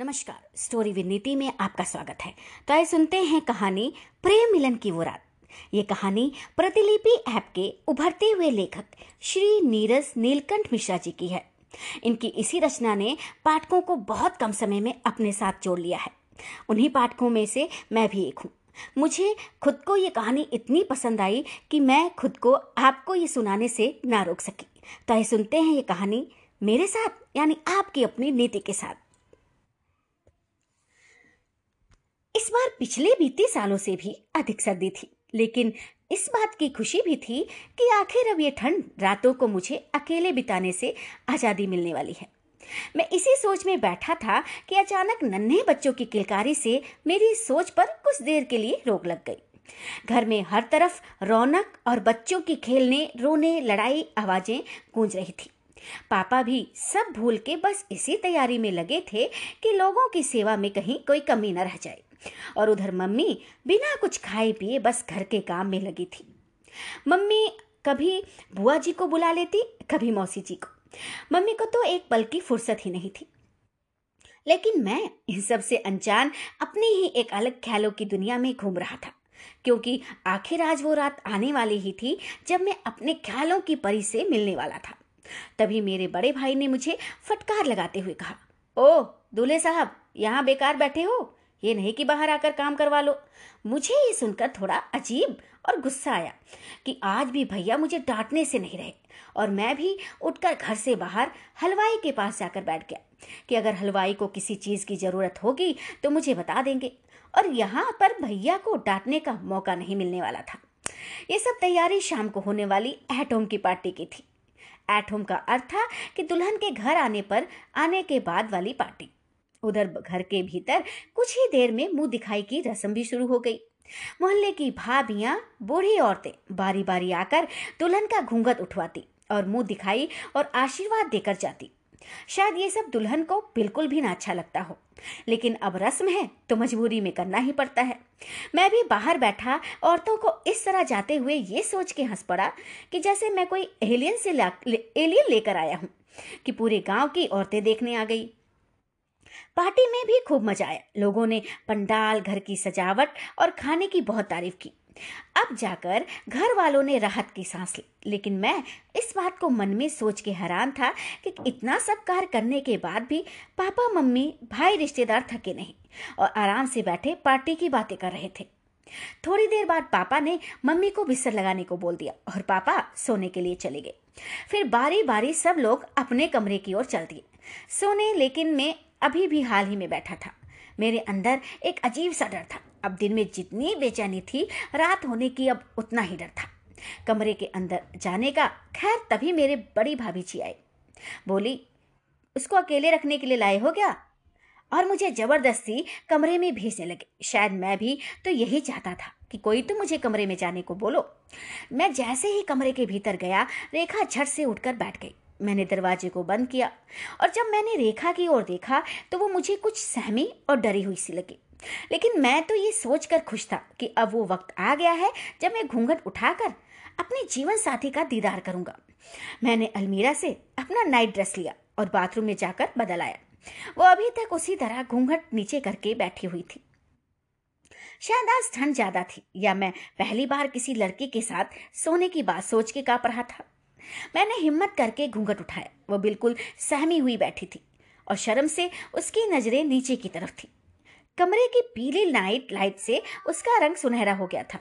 नमस्कार, story with नीति में आपका स्वागत है। तो आइए सुनते हैं कहानी प्रेम मिलन की वो रात। ये कहानी प्रतिलिपि ऐप के उभरते हुए लेखक श्री नीरज नीलकंठ मिश्रा जी की है। इनकी इसी रचना ने पाठकों को बहुत कम समय में अपने साथ जोड़ लिया है। उन्हीं पाठकों में से मैं भी एक हूँ। मुझे खुद को ये कहानी इतनी पसंद आई कि मैं खुद को आपको ये सुनाने से ना रोक सकी। तो आइए सुनते हैं ये कहानी मेरे साथ, यानी आपकी अपनी नीति के साथ। इस बार पिछले बीते सालों से भी अधिक सर्दी थी, लेकिन इस बात की खुशी भी थी कि आखिर अब ये ठंड रातों को मुझे अकेले बिताने से आज़ादी मिलने वाली है। मैं इसी सोच में बैठा था कि अचानक नन्हे बच्चों की किलकारी से मेरी सोच पर कुछ देर के लिए रोक लग गई। घर में हर तरफ़ रौनक और बच्चों की खेलने, रोने, लड़ाई आवाज़ें गूंज रही थी। पापा भी सब भूल के बस इसी तैयारी में लगे थे कि लोगों की सेवा में कहीं कोई कमी न रह जाए। और उधर मम्मी बिना कुछ खाए पिए बस घर के काम में लगी थी। मम्मी कभी बुआ जी को बुला लेती, कभी मौसी जी को। मम्मी को तो एक पल की फुर्सत ही नहीं थी। लेकिन मैं इन सबसे अनजान अपनी ही एक अलग ख्यालों की दुनिया में घूम रहा था, क्योंकि आखिर आज वो रात आने वाली ही थी जब मैं अपने ख्यालों की परी से मिलने वाला था। तभी मेरे बड़े भाई ने मुझे फटकार लगाते हुए कहा ओ दूल्हे साहब, यहाँ बेकार बैठे हो? ये नहीं कि बाहर आकर काम करवा लो। मुझे ये सुनकर थोड़ा अजीब और गुस्सा आया कि आज भी भैया मुझे डांटने से नहीं रहे और मैं भी उठकर घर से बाहर हलवाई के पास जाकर बैठ गया कि अगर हलवाई को किसी चीज़ की ज़रूरत होगी तो मुझे बता देंगे। और यहाँ पर भैया को डांटने का मौका नहीं मिलने वाला था। ये सब तैयारी शाम को होने वाली एट होम की पार्टी की थी। एट होम का अर्थ था कि दुल्हन के घर आने पर आने के बाद वाली पार्टी। उधर घर के भीतर कुछ ही देर में मुँह दिखाई की रस्म भी शुरू हो गई। मोहल्ले की भाभियाँ, बूढ़ी औरतें बारी बारी आकर दुल्हन का घूंघट उठवाती और मुँह दिखाई और आशीर्वाद देकर जाती। शायद ये सब दुल्हन को बिल्कुल भी ना अच्छा लगता हो, लेकिन अब रस्म है तो मजबूरी में करना ही पड़ता है। मैं भी बाहर बैठा औरतों को इस तरह जाते हुए ये सोच के हंस पड़ा कि जैसे मैं कोई एलियन से एलियन लेकर आया हूँ, कि पूरे गाँव की औरतें देखने आ गई। पार्टी में भी खूब मज़ा आया। लोगों ने पंडाल, घर की सजावट और खाने की बहुत तारीफ़ की। अब जाकर घर वालों ने राहत की सांस ली। लेकिन मैं इस बात को मन में सोच के हैरान था कि इतना सब कार्य करने के बाद भी पापा, मम्मी, भाई रिश्तेदार थके नहीं और आराम से बैठे पार्टी की बातें कर रहे थे। थोड़ी देर बाद पापा ने मम्मी को बिस्तर लगाने को बोल दिया और पापा सोने के लिए चले गए। फिर बारी बारी सब लोग अपने कमरे की ओर चल दिए। सोने, लेकिन मैं अभी भी हाल ही में बैठा था। मेरे अंदर एक अजीब सा डर था। अब दिन में जितनी बेचैनी थी, रात होने की अब उतना ही डर था। कमरे के अंदर जाने का, खैर, तभी मेरे बड़ी भाभी जी आई बोली, उसको अकेले रखने के लिए लाए हो क्या? और मुझे ज़बरदस्ती कमरे में भेजने लगे। शायद मैं भी तो यही चाहता था कि कोई तो मुझे कमरे में जाने को बोलो। मैं जैसे ही कमरे के भीतर गया, रेखा झट से उठकर बैठ गई। मैंने दरवाजे को बंद किया और जब मैंने रेखा की ओर देखा तो वो मुझे कुछ सहमी और डरी हुई सी लगी। लेकिन मैं तो ये सोचकर खुश था कि अब वो वक्त आ गया है जब मैं घूंघट उठाकर अपने जीवन साथी का दीदार करूँगा। मैंने अलमीरा से अपना नाइट ड्रेस लिया और बाथरूम में जाकर बदल आया। वो अभी तक उसी तरह घूंघट नीचे करके बैठी हुई थी। शायद आज ठंड ज़्यादा थी या मैं पहली बार किसी लड़के के साथ सोने की बात सोच के काप रहा था। मैंने हिम्मत करके घूंघट उठाया। वो बिल्कुल सहमी हुई बैठी थी और शर्म से उसकी नज़रें नीचे की तरफ़ थी। कमरे की पीली नाइट लाइट से उसका रंग सुनहरा हो गया था।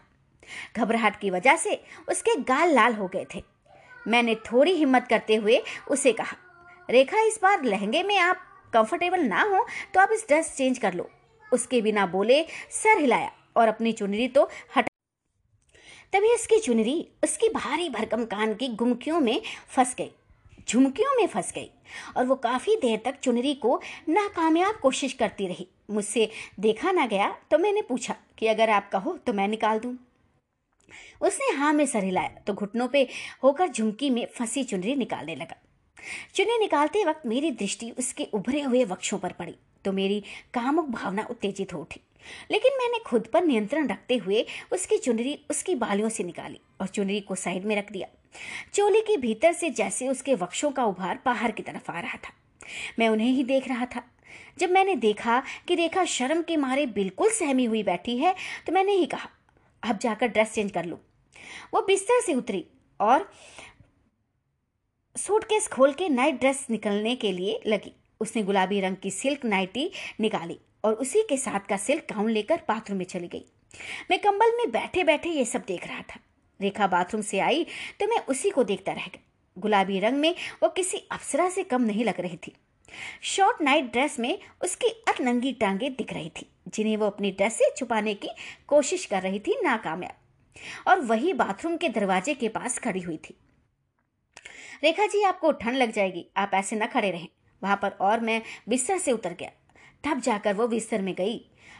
घबराहट की वजह से उसके गाल लाल हो गए थे। मैंने थोड़ी हिम्मत करते हुए उसे कहा, रेखा, इस बार लहंगे में आप कंफर्टेबल ना हो तो आप इस ड्रेस चेंज कर लो। उसके बिना बोले सर हिलाया और अपनी चुनरी तो हटा तभी उसकी चुनरी, उसकी भारी भरकम कान की गुमकियों में फंस गई। झुमकियों में फंस गई और वो काफ़ी देर तक चुनरी को नाकामयाब कोशिश करती रही। मुझसे देखा ना गया तो मैंने पूछा कि अगर आप कहो तो मैं निकाल दूँ। उसने हाँ में सर हिलाया तो घुटनों पे होकर झुमकी में फंसी चुनरी निकालने लगा। चुनरी निकालते वक्त मेरी दृष्टि उसके उभरे हुए वक्षों पर पड़ी तो मेरी कामुक भावना उत्तेजित हो उठी। लेकिन मैंने खुद पर नियंत्रण रखते हुए उसकी चुनरी उसकी बालियों से निकाली और चुनरी को साइड में रख दिया। चोली के भीतर से जैसे उसके वक्षों का उभार बाहर की तरफ़ आ रहा था। मैं उन्हें ही देख रहा था। जब मैंने देखा कि रेखा शर्म के मारे बिल्कुल सहमी हुई बैठी है तो मैंने ही कहा, अब जाकर ड्रेस चेंज कर लो। वो बिस्तर से उतरी और सूटकेस खोल के नाइट ड्रेस निकलने के लिए लगी। उसने गुलाबी रंग की सिल्क नाइटी निकाली और उसी के साथ का सिल्क गाउन लेकर बाथरूम में चली गई। मैं कंबल में बैठे बैठे ये सब देख रहा था। रेखा बाथरूम से आई तो मैं उसी को देखता रह गया गुलाबी रंग में वो किसी अप्सरा से कम नहीं लग रही थी। शॉर्ट नाइट ड्रेस में उसकी अतनंगी टांगे दिख रही थी, जिन्हें वो अपनी ड्रेस से छुपाने की कोशिश कर रही थी नाकामयाब। और वही बाथरूम के दरवाजे के पास खड़ी हुई थी। रेखा जी, आपको ठंड लग जाएगी, आप ऐसे न खड़े रहें। वहाँ पर और मैं बिस्तर से उतर गया। तब जाकर वो बिस्तर में गई।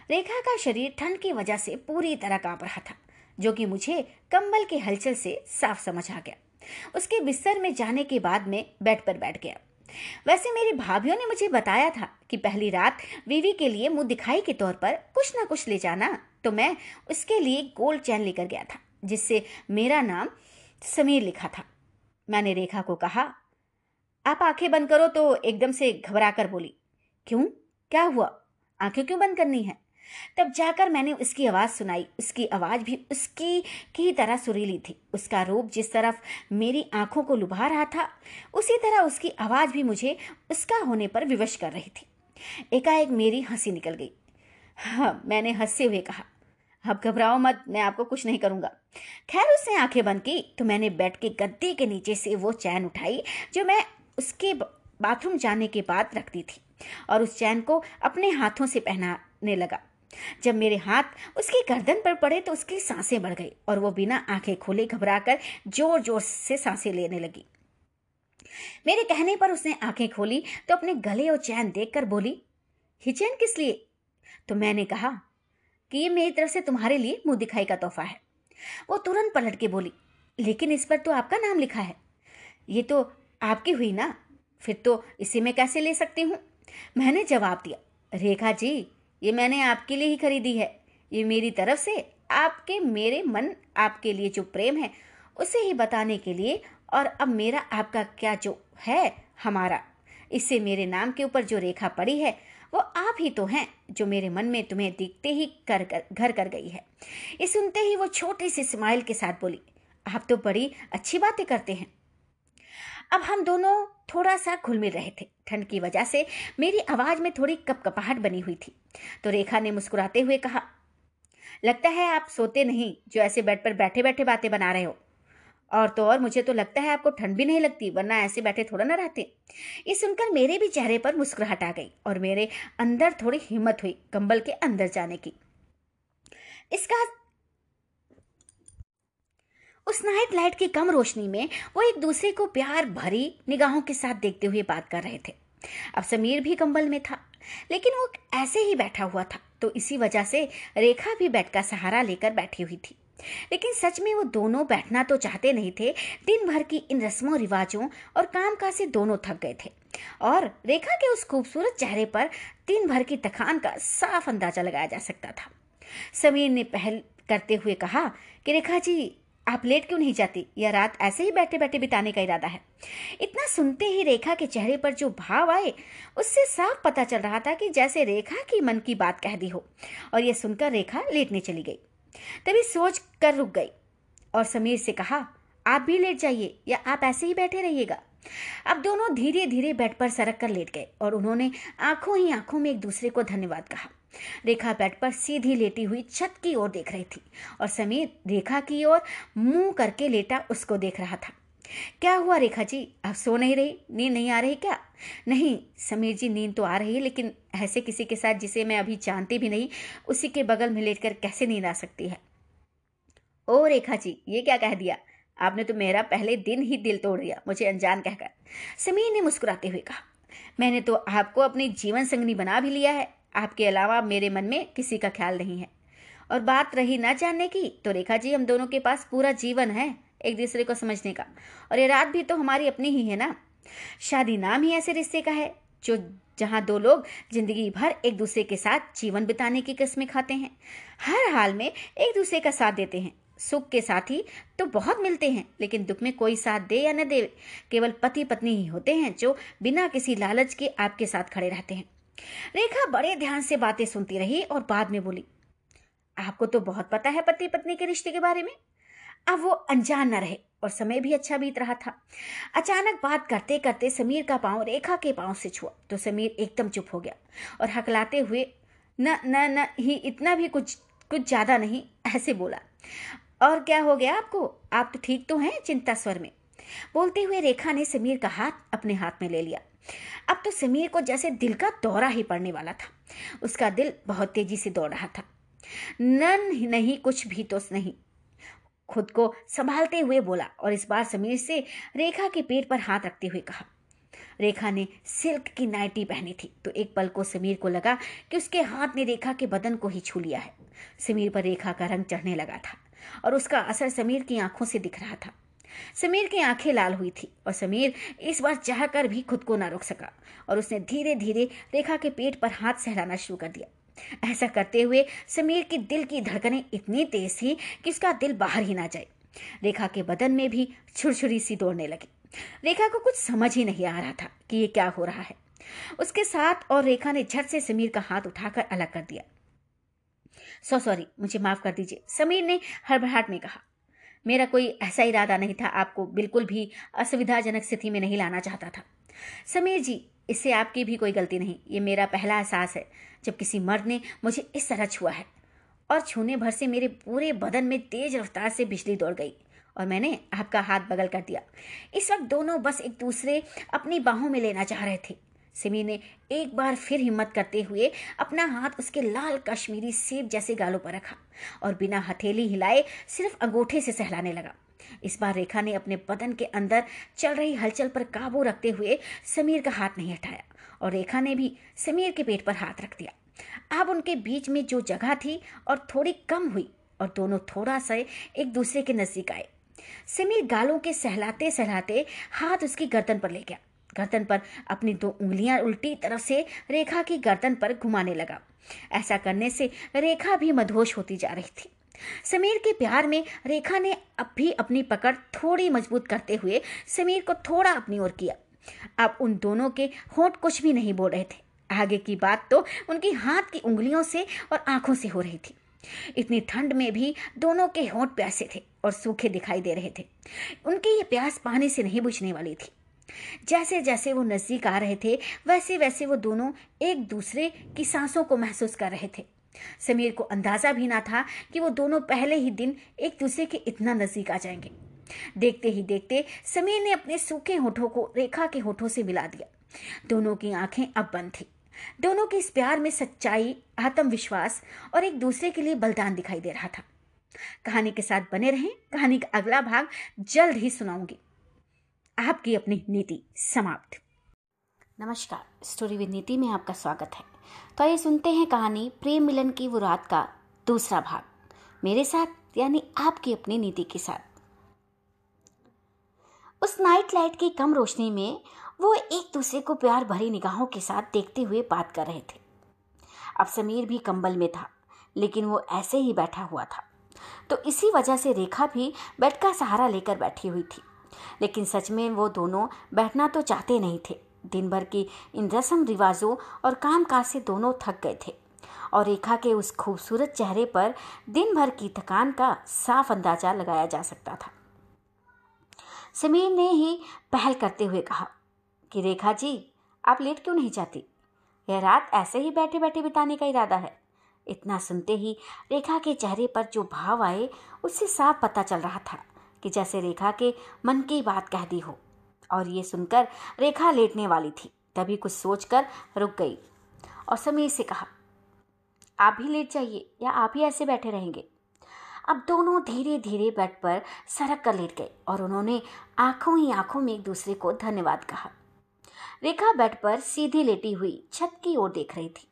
रेखा का शरीर ठंड की वजह से पूरी तरह काँप रहा था, जो कि मुझे कंबल के हलचल से साफ़ समझ आ गया। उसके बिस्तर में जाने के बाद में बेड पर बैठ गया। वैसे मेरी भाभीियों ने मुझे बताया था कि पहली रात बीवी के लिए मुँह दिखाई के तौर पर कुछ ना कुछ ले जाना तो मैं उसके लिए गोल्ड चैन लेकर गया था, जिससे मेरा नाम समीर लिखा था। मैंने रेखा को कहा, आप आँखें बंद करो तो एकदम से घबरा कर बोली, क्यों? क्या हुआ? आँखें क्यों बंद करनी है? तब जाकर मैंने उसकी आवाज़ सुनाई। उसकी आवाज़ भी उसकी की तरह सुरीली थी। उसका रूप जिस तरफ़ मेरी आँखों को लुभा रहा था, उसी तरह उसकी आवाज़ भी मुझे उसका होने पर विवश कर रही थी। एकाएक मेरी हँसी निकल गई। हाँ मैंने हँसते हुए कहा, अब घबराओ मत, मैं आपको कुछ नहीं करूँगा। खैर, उसने आँखें बंद की तो मैंने बेड के गद्दे के नीचे से वो चैन उठाई, जो मैं उसके बाथरूम जाने के बाद रखती थी। और उस चैन को अपने हाथों से पहनाने लगा। जब मेरे हाथ उसकी गर्दन पर पड़े तो उसकी साँसें बढ़ गई और वो बिना आँखें खोले घबराकर ज़ोर ज़ोर से साँसें लेने लगी। मेरे कहने पर उसने आँखें खोली तो अपने गले और चैन देखकर बोली ही चैन किस लिए? तो मैंने कहा, कि ये मेरी तरफ़ से तुम्हारे लिए मुँह दिखाई का तोहफा है। वो तुरंत पलट के बोली, लेकिन इस पर तो आपका नाम लिखा है। ये तो आपकी हुई ना, फिर तो इसे मैं कैसे ले सकती हूँ? मैंने जवाब दिया, रेखा जी, ये मैंने आपके लिए ही खरीदी है। ये मेरी तरफ़ से आपके, मेरे मन आपके लिए जो प्रेम है, उसे ही बताने के लिए और अब मेरा आपका क्या जो है हमारा। इससे मेरे नाम के ऊपर जो रेखा पड़ी है, वो आप ही तो हैं जो मेरे मन में तुम्हें दिखते ही कर घर कर गई है। ये सुनते ही वो छोटी सी स्माइल के साथ बोली, आप तो बड़ी अच्छी बातें करते हैं। अब हम दोनों थोड़ा सा घुल मिल रहे थे। ठंड की वजह से मेरी आवाज़ में थोड़ी कपकपाहट बनी हुई थी। तो रेखा ने मुस्कुराते हुए कहा, लगता है आप सोते नहीं जो ऐसे बेड पर बैठे बैठे बातें बना रहे हो। और तो और मुझे तो लगता है आपको ठंड भी नहीं लगती, वरना ऐसे बैठे थोड़ा ना रहते। ये सुनकर मेरे भी चेहरे पर मुस्कुराहट आ गई और मेरे अंदर थोड़ी हिम्मत हुई कंबल के अंदर जाने की। इसका उस नाइट लाइट की कम रोशनी में वो एक दूसरे को प्यार भरी निगाहों के साथ देखते हुए बात कर रहे थे। अब समीर भी कंबल में था, लेकिन वो ऐसे ही बैठा हुआ था तो इसी वजह से रेखा भी बेड का सहारा लेकर बैठी हुई थी। लेकिन सच में वो दोनों बैठना तो चाहते नहीं थे, दिन भर की इन रस्मों, रिवाजों और काम काज से दोनों थक गए थे। और रेखा के उस खूबसूरत चेहरे पर दिन भर की थकान का साफ़ अंदाज़ा लगाया जा सकता था। समीर ने पहल करते हुए कहा कि, रेखा जी आप लेट क्यों नहीं जाती? या रात ऐसे ही बैठे बैठे बिताने का इरादा है। इतना सुनते ही रेखा के चेहरे पर जो भाव आए, उससे साफ़ पता चल रहा था कि जैसे रेखा की मन की बात कह दी हो, और यह सुनकर रेखा लेटने चली गई। तभी सोच कर रुक गई और समीर से कहा, आप भी लेट जाइए या आप ऐसे ही बैठे रहिएगा? अब दोनों धीरे धीरे बेड पर सरक कर लेट गए और उन्होंने आँखों ही आँखों में एक दूसरे को धन्यवाद कहा। रेखा बेड पर सीधी लेटी हुई छत की ओर देख रही थी और समीर रेखा की ओर मुँह करके लेटा उसको देख रहा था। क्या हुआ रेखा जी? आप सो नहीं रही? नींद नहीं आ रही क्या? नहीं, समीर जी, नींद तो आ रही है, लेकिन ऐसे किसी के साथ जिसे मैं अभी जानती भी नहीं, उसी के बगल में लेटकर कैसे नींद आ सकती है? ओ रेखा जी, ये क्या कह दिया? आपने तो मेरा पहले दिन ही दिल तोड़ दिया, मुझे अनजान कहकर। समीर ने मुस्कुराते हुए कहा, मैंने तो आपको अपनी जीवन संगनी बना भी लिया है। आपके अलावा मेरे मन में किसी का ख्याल नहीं है। और बात रही ना जानने की तो रेखा जी, हम दोनों के पास पूरा जीवन है एक दूसरे को समझने का। और ये रात भी तो हमारी अपनी ही है ना? शादी नाम ही ऐसे रिश्ते का है, जो जहाँ दो लोग ज़िंदगी भर एक दूसरे के साथ जीवन बिताने की किस्में खाते हैं। हर हाल में एक दूसरे का साथ देते हैं। सुख के साथ ही तो बहुत मिलते हैं, लेकिन दुख में कोई साथ दे या न दे, केवल पति पत्नी ही होते हैं, जो बिना किसी लालच के आपके साथ खड़े रहते हैं। रेखा बड़े ध्यान से बातें सुनती रही और बाद में बोली, आपको तो बहुत पता है पति पत्नी के रिश्ते के बारे में। अब वो अनजान न रहे और समय भी अच्छा बीत रहा था। अचानक बात करते करते समीर का पाँव रेखा के पाँव से छुआ तो समीर एकदम चुप हो गया और हकलाते हुए, न न न, ही इतना भी कुछ कुछ ज़्यादा नहीं, ऐसे बोला। और क्या हो गया आपको? आप तो ठीक तो हैं चिंता स्वर में? बोलते हुए रेखा ने समीर का हाथ अपने हाथ में ले लिया। अब तो समीर को जैसे दिल का दौरा ही पड़ने वाला था। उसका दिल बहुत तेज़ी से दौड़ रहा था। नन नहीं, कुछ भी तो नहीं। खुद को संभालते हुए बोला और इस बार समीर से रेखा के पेट पर हाथ रखते हुए कहा। रेखा ने सिल्क की नाइटी पहनी थी तो एक पल को समीर को लगा कि उसके हाथ ने रेखा के बदन को ही छू लिया है। समीर पर रेखा का रंग चढ़ने लगा था और उसका असर समीर की आँखों से दिख रहा था। समीर की आँखें लाल हुई थी और समीर इस बार चाहकर भी खुद को ना रोक सका और उसने धीरे धीरे रेखा के पेट पर हाथ सहलाना शुरू कर दिया। ऐसा करते हुए समीर की दिल की धड़कनें इतनी तेज थी कि उसका दिल बाहर ही ना जाए। रेखा के बदन में भी छुरछुरी सी दौड़ने लगी। रेखा को कुछ समझ ही नहीं आ रहा था कि ये क्या हो रहा है। उसके साथ और रेखा ने झट से समीर का हाथ उठाकर अलग कर दिया। सो, सॉरी, मुझे माफ़ कर दीजिए। समीर ने हड़बड़ाहट में कहा मेरा कोई ऐसा इरादा नहीं था, आपको बिल्कुल भी असुविधाजनक स्थिति में नहीं लाना चाहता था। समीर जी, इससे आपकी भी कोई गलती नहीं। ये मेरा पहला एहसास है, जब किसी मर्द ने मुझे इस तरह छुआ है। और छूने भर से मेरे पूरे बदन में तेज रफ्तार से बिजली दौड़ गई और मैंने आपका हाथ बगल कर दिया। इस वक्त दोनों बस एक दूसरे अपनी बाहों में लेना चाह रहे थे। सिमी ने एक बार फिर हिम्मत करते हुए अपना हाथ उसके लाल कश्मीरी सेब जैसे गालों पर रखा और बिना हथेली हिलाए सिर्फ़ अंगूठे से सहलाने लगा। इस बार रेखा ने अपने बदन के अंदर चल रही हलचल पर काबू रखते हुए समीर का हाथ नहीं हटाया और रेखा ने भी समीर के पेट पर हाथ रख दिया। अब उनके बीच में जो जगह थी और थोड़ी कम हुई और दोनों थोड़ा सा एक दूसरे के नज़दीक आए। समीर गालों के सहलाते सहलाते हाथ उसकी गर्दन पर ले गया। गर्दन पर अपनी दो उंगलियाँ उल्टी तरफ़ से रेखा की गर्दन पर घुमाने लगा। ऐसा करने से रेखा भी मधोश होती जा रही थी। समीर के प्यार में रेखा ने अब भी अपनी पकड़ थोड़ी मज़बूत करते हुए समीर को थोड़ा अपनी ओर किया। अब उन दोनों के होंठ कुछ भी नहीं बोल रहे थे। आगे की बात तो उनकी हाथ की उंगलियों से और आँखों से हो रही थी। इतनी ठंड में भी दोनों के होंठ प्यासे थे और सूखे दिखाई दे रहे थे। उनकी ये प्यास पानी से नहीं बुझने वाली थी। जैसे जैसे वो नज़दीक आ रहे थे वैसे वैसे वो दोनों एक दूसरे की सांसों को महसूस कर रहे थे। समीर को अंदाज़ा भी ना था कि वो दोनों पहले ही दिन एक दूसरे के इतना नज़दीक आ जाएँगे। देखते ही देखते समीर ने अपने सूखे होठों को रेखा के होठों से मिला दिया। दोनों की आँखें अब बंद थी। दोनों के इस प्यार में सच्चाई, आत्मविश्वास और एक दूसरे के लिए बलिदान दिखाई दे रहा था। कहानी के साथ बने रहें। कहानी का अगला भाग जल्द ही सुनाऊँगी। आपकी अपनी नीति समाप्त। नमस्कार, स्टोरी विद नीति में आपका स्वागत है। तो आइए सुनते हैं कहानी प्रेम मिलन की वो रात का दूसरा भाग। मेरे साथ, यानी आपकी अपनी नीति के साथ। उस नाइट लाइट की कम रोशनी में वो एक दूसरे को प्यार भरी निगाहों के साथ देखते हुए बात कर रहे थे। अब समीर भी कंबल में था, लेकिन वो ऐसे ही बैठा हुआ था। तो इसी वजह से रेखा भी बेड का सहारा लेकर बैठी हुई थी। लेकिन सच में वो दोनों बैठना तो चाहते नहीं थे। दिन भर की इन रस्म रिवाजों और काम काज से दोनों थक गए थे। और रेखा के उस खूबसूरत चेहरे पर दिन भर की थकान का साफ़ अंदाज़ा लगाया जा सकता था। समीर ने ही पहल करते हुए कहा कि, रेखा जी, आप लेट क्यों नहीं जाती? यह रात ऐसे ही बैठे बैठे बिताने का इरादा है। इतना सुनते ही रेखा के चेहरे पर जो भाव आए, उससे साफ़ पता चल रहा था। कि जैसे रेखा के मन की बात कह दी हो। और ये सुनकर रेखा लेटने वाली थी। तभी कुछ सोचकर रुक गई और समीर से कहा, आप भी लेट जाइए या आप ही ऐसे बैठे रहेंगे? अब दोनों धीरे धीरे बेड पर सरक कर लेट गए और उन्होंने आँखों ही आँखों में एक दूसरे को धन्यवाद कहा। रेखा बेड पर सीधी लेटी हुई छत की ओर देख रही थी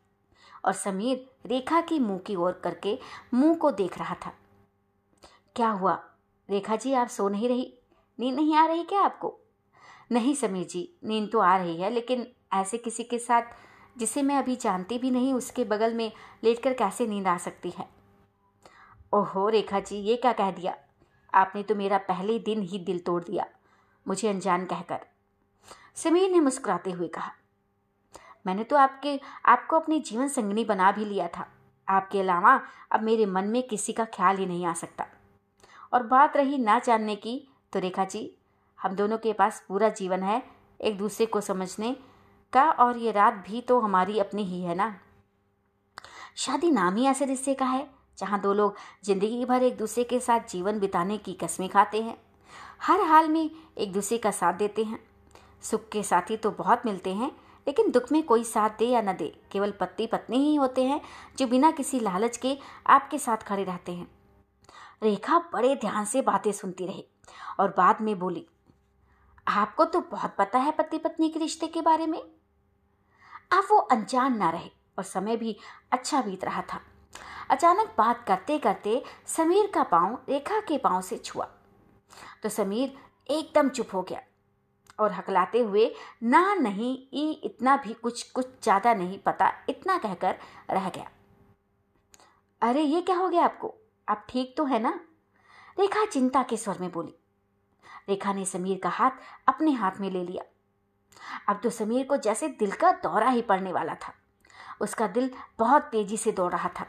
और समीर रेखा की मुँह की ओर करके मुँह को देख रहा था। क्या हुआ? रेखा जी, आप सो नहीं रही? नींद नहीं आ रही क्या आपको? नहीं समीर जी, नींद तो आ रही है, लेकिन ऐसे किसी के साथ जिसे मैं अभी जानती भी नहीं, उसके बगल में लेटकर कैसे नींद आ सकती है? ओहो, रेखा जी, ये क्या कह दिया? आपने तो मेरा पहले दिन ही दिल तोड़ दिया, मुझे अनजान कहकर। समीर ने मुस्कुराते हुए कहा, मैंने तो आपके, आपको अपनी जीवन संगनी बना भी लिया था। आपके अलावा अब मेरे मन में किसी का ख्याल ही नहीं आ सकता। और बात रही ना जानने की तो रेखा जी, हम दोनों के पास पूरा जीवन है, एक दूसरे को समझने का, और ये रात भी तो हमारी अपनी ही है ना? शादी नाम ही ऐसे रिश्ते का है, जहाँ दो लोग ज़िंदगी भर एक दूसरे के साथ जीवन बिताने की कस्में खाते हैं। हर हाल में एक दूसरे का साथ देते हैं। सुख के साथी तो बहुत मिलते हैं, लेकिन दुख में कोई साथ दे या न दे, केवल पति पत्नी ही होते हैं, जो बिना किसी लालच के आपके साथ खड़े रहते हैं। रेखा बड़े ध्यान से बातें सुनती रही और बाद में बोली, आपको तो बहुत पता है पति पत्नी के रिश्ते के बारे में? आप वो अनजान ना रहे और समय भी अच्छा बीत रहा था। अचानक बात करते करते समीर का पाँव रेखा के पाँव से छुआ। तो समीर एकदम चुप हो गया और हकलाते हुए, ना, नहीं, ई इतना भी कुछ कुछ ज़्यादा नहीं पता, इतना कहकर रह गया। अरे, ये क्या हो गया आपको? आप ठीक तो है ना? रेखा चिंता के स्वर में बोली। रेखा ने समीर का हाथ अपने हाथ में ले लिया। अब तो समीर को जैसे दिल का दौरा ही पड़ने वाला था। उसका दिल बहुत तेज़ी से दौड़ रहा था।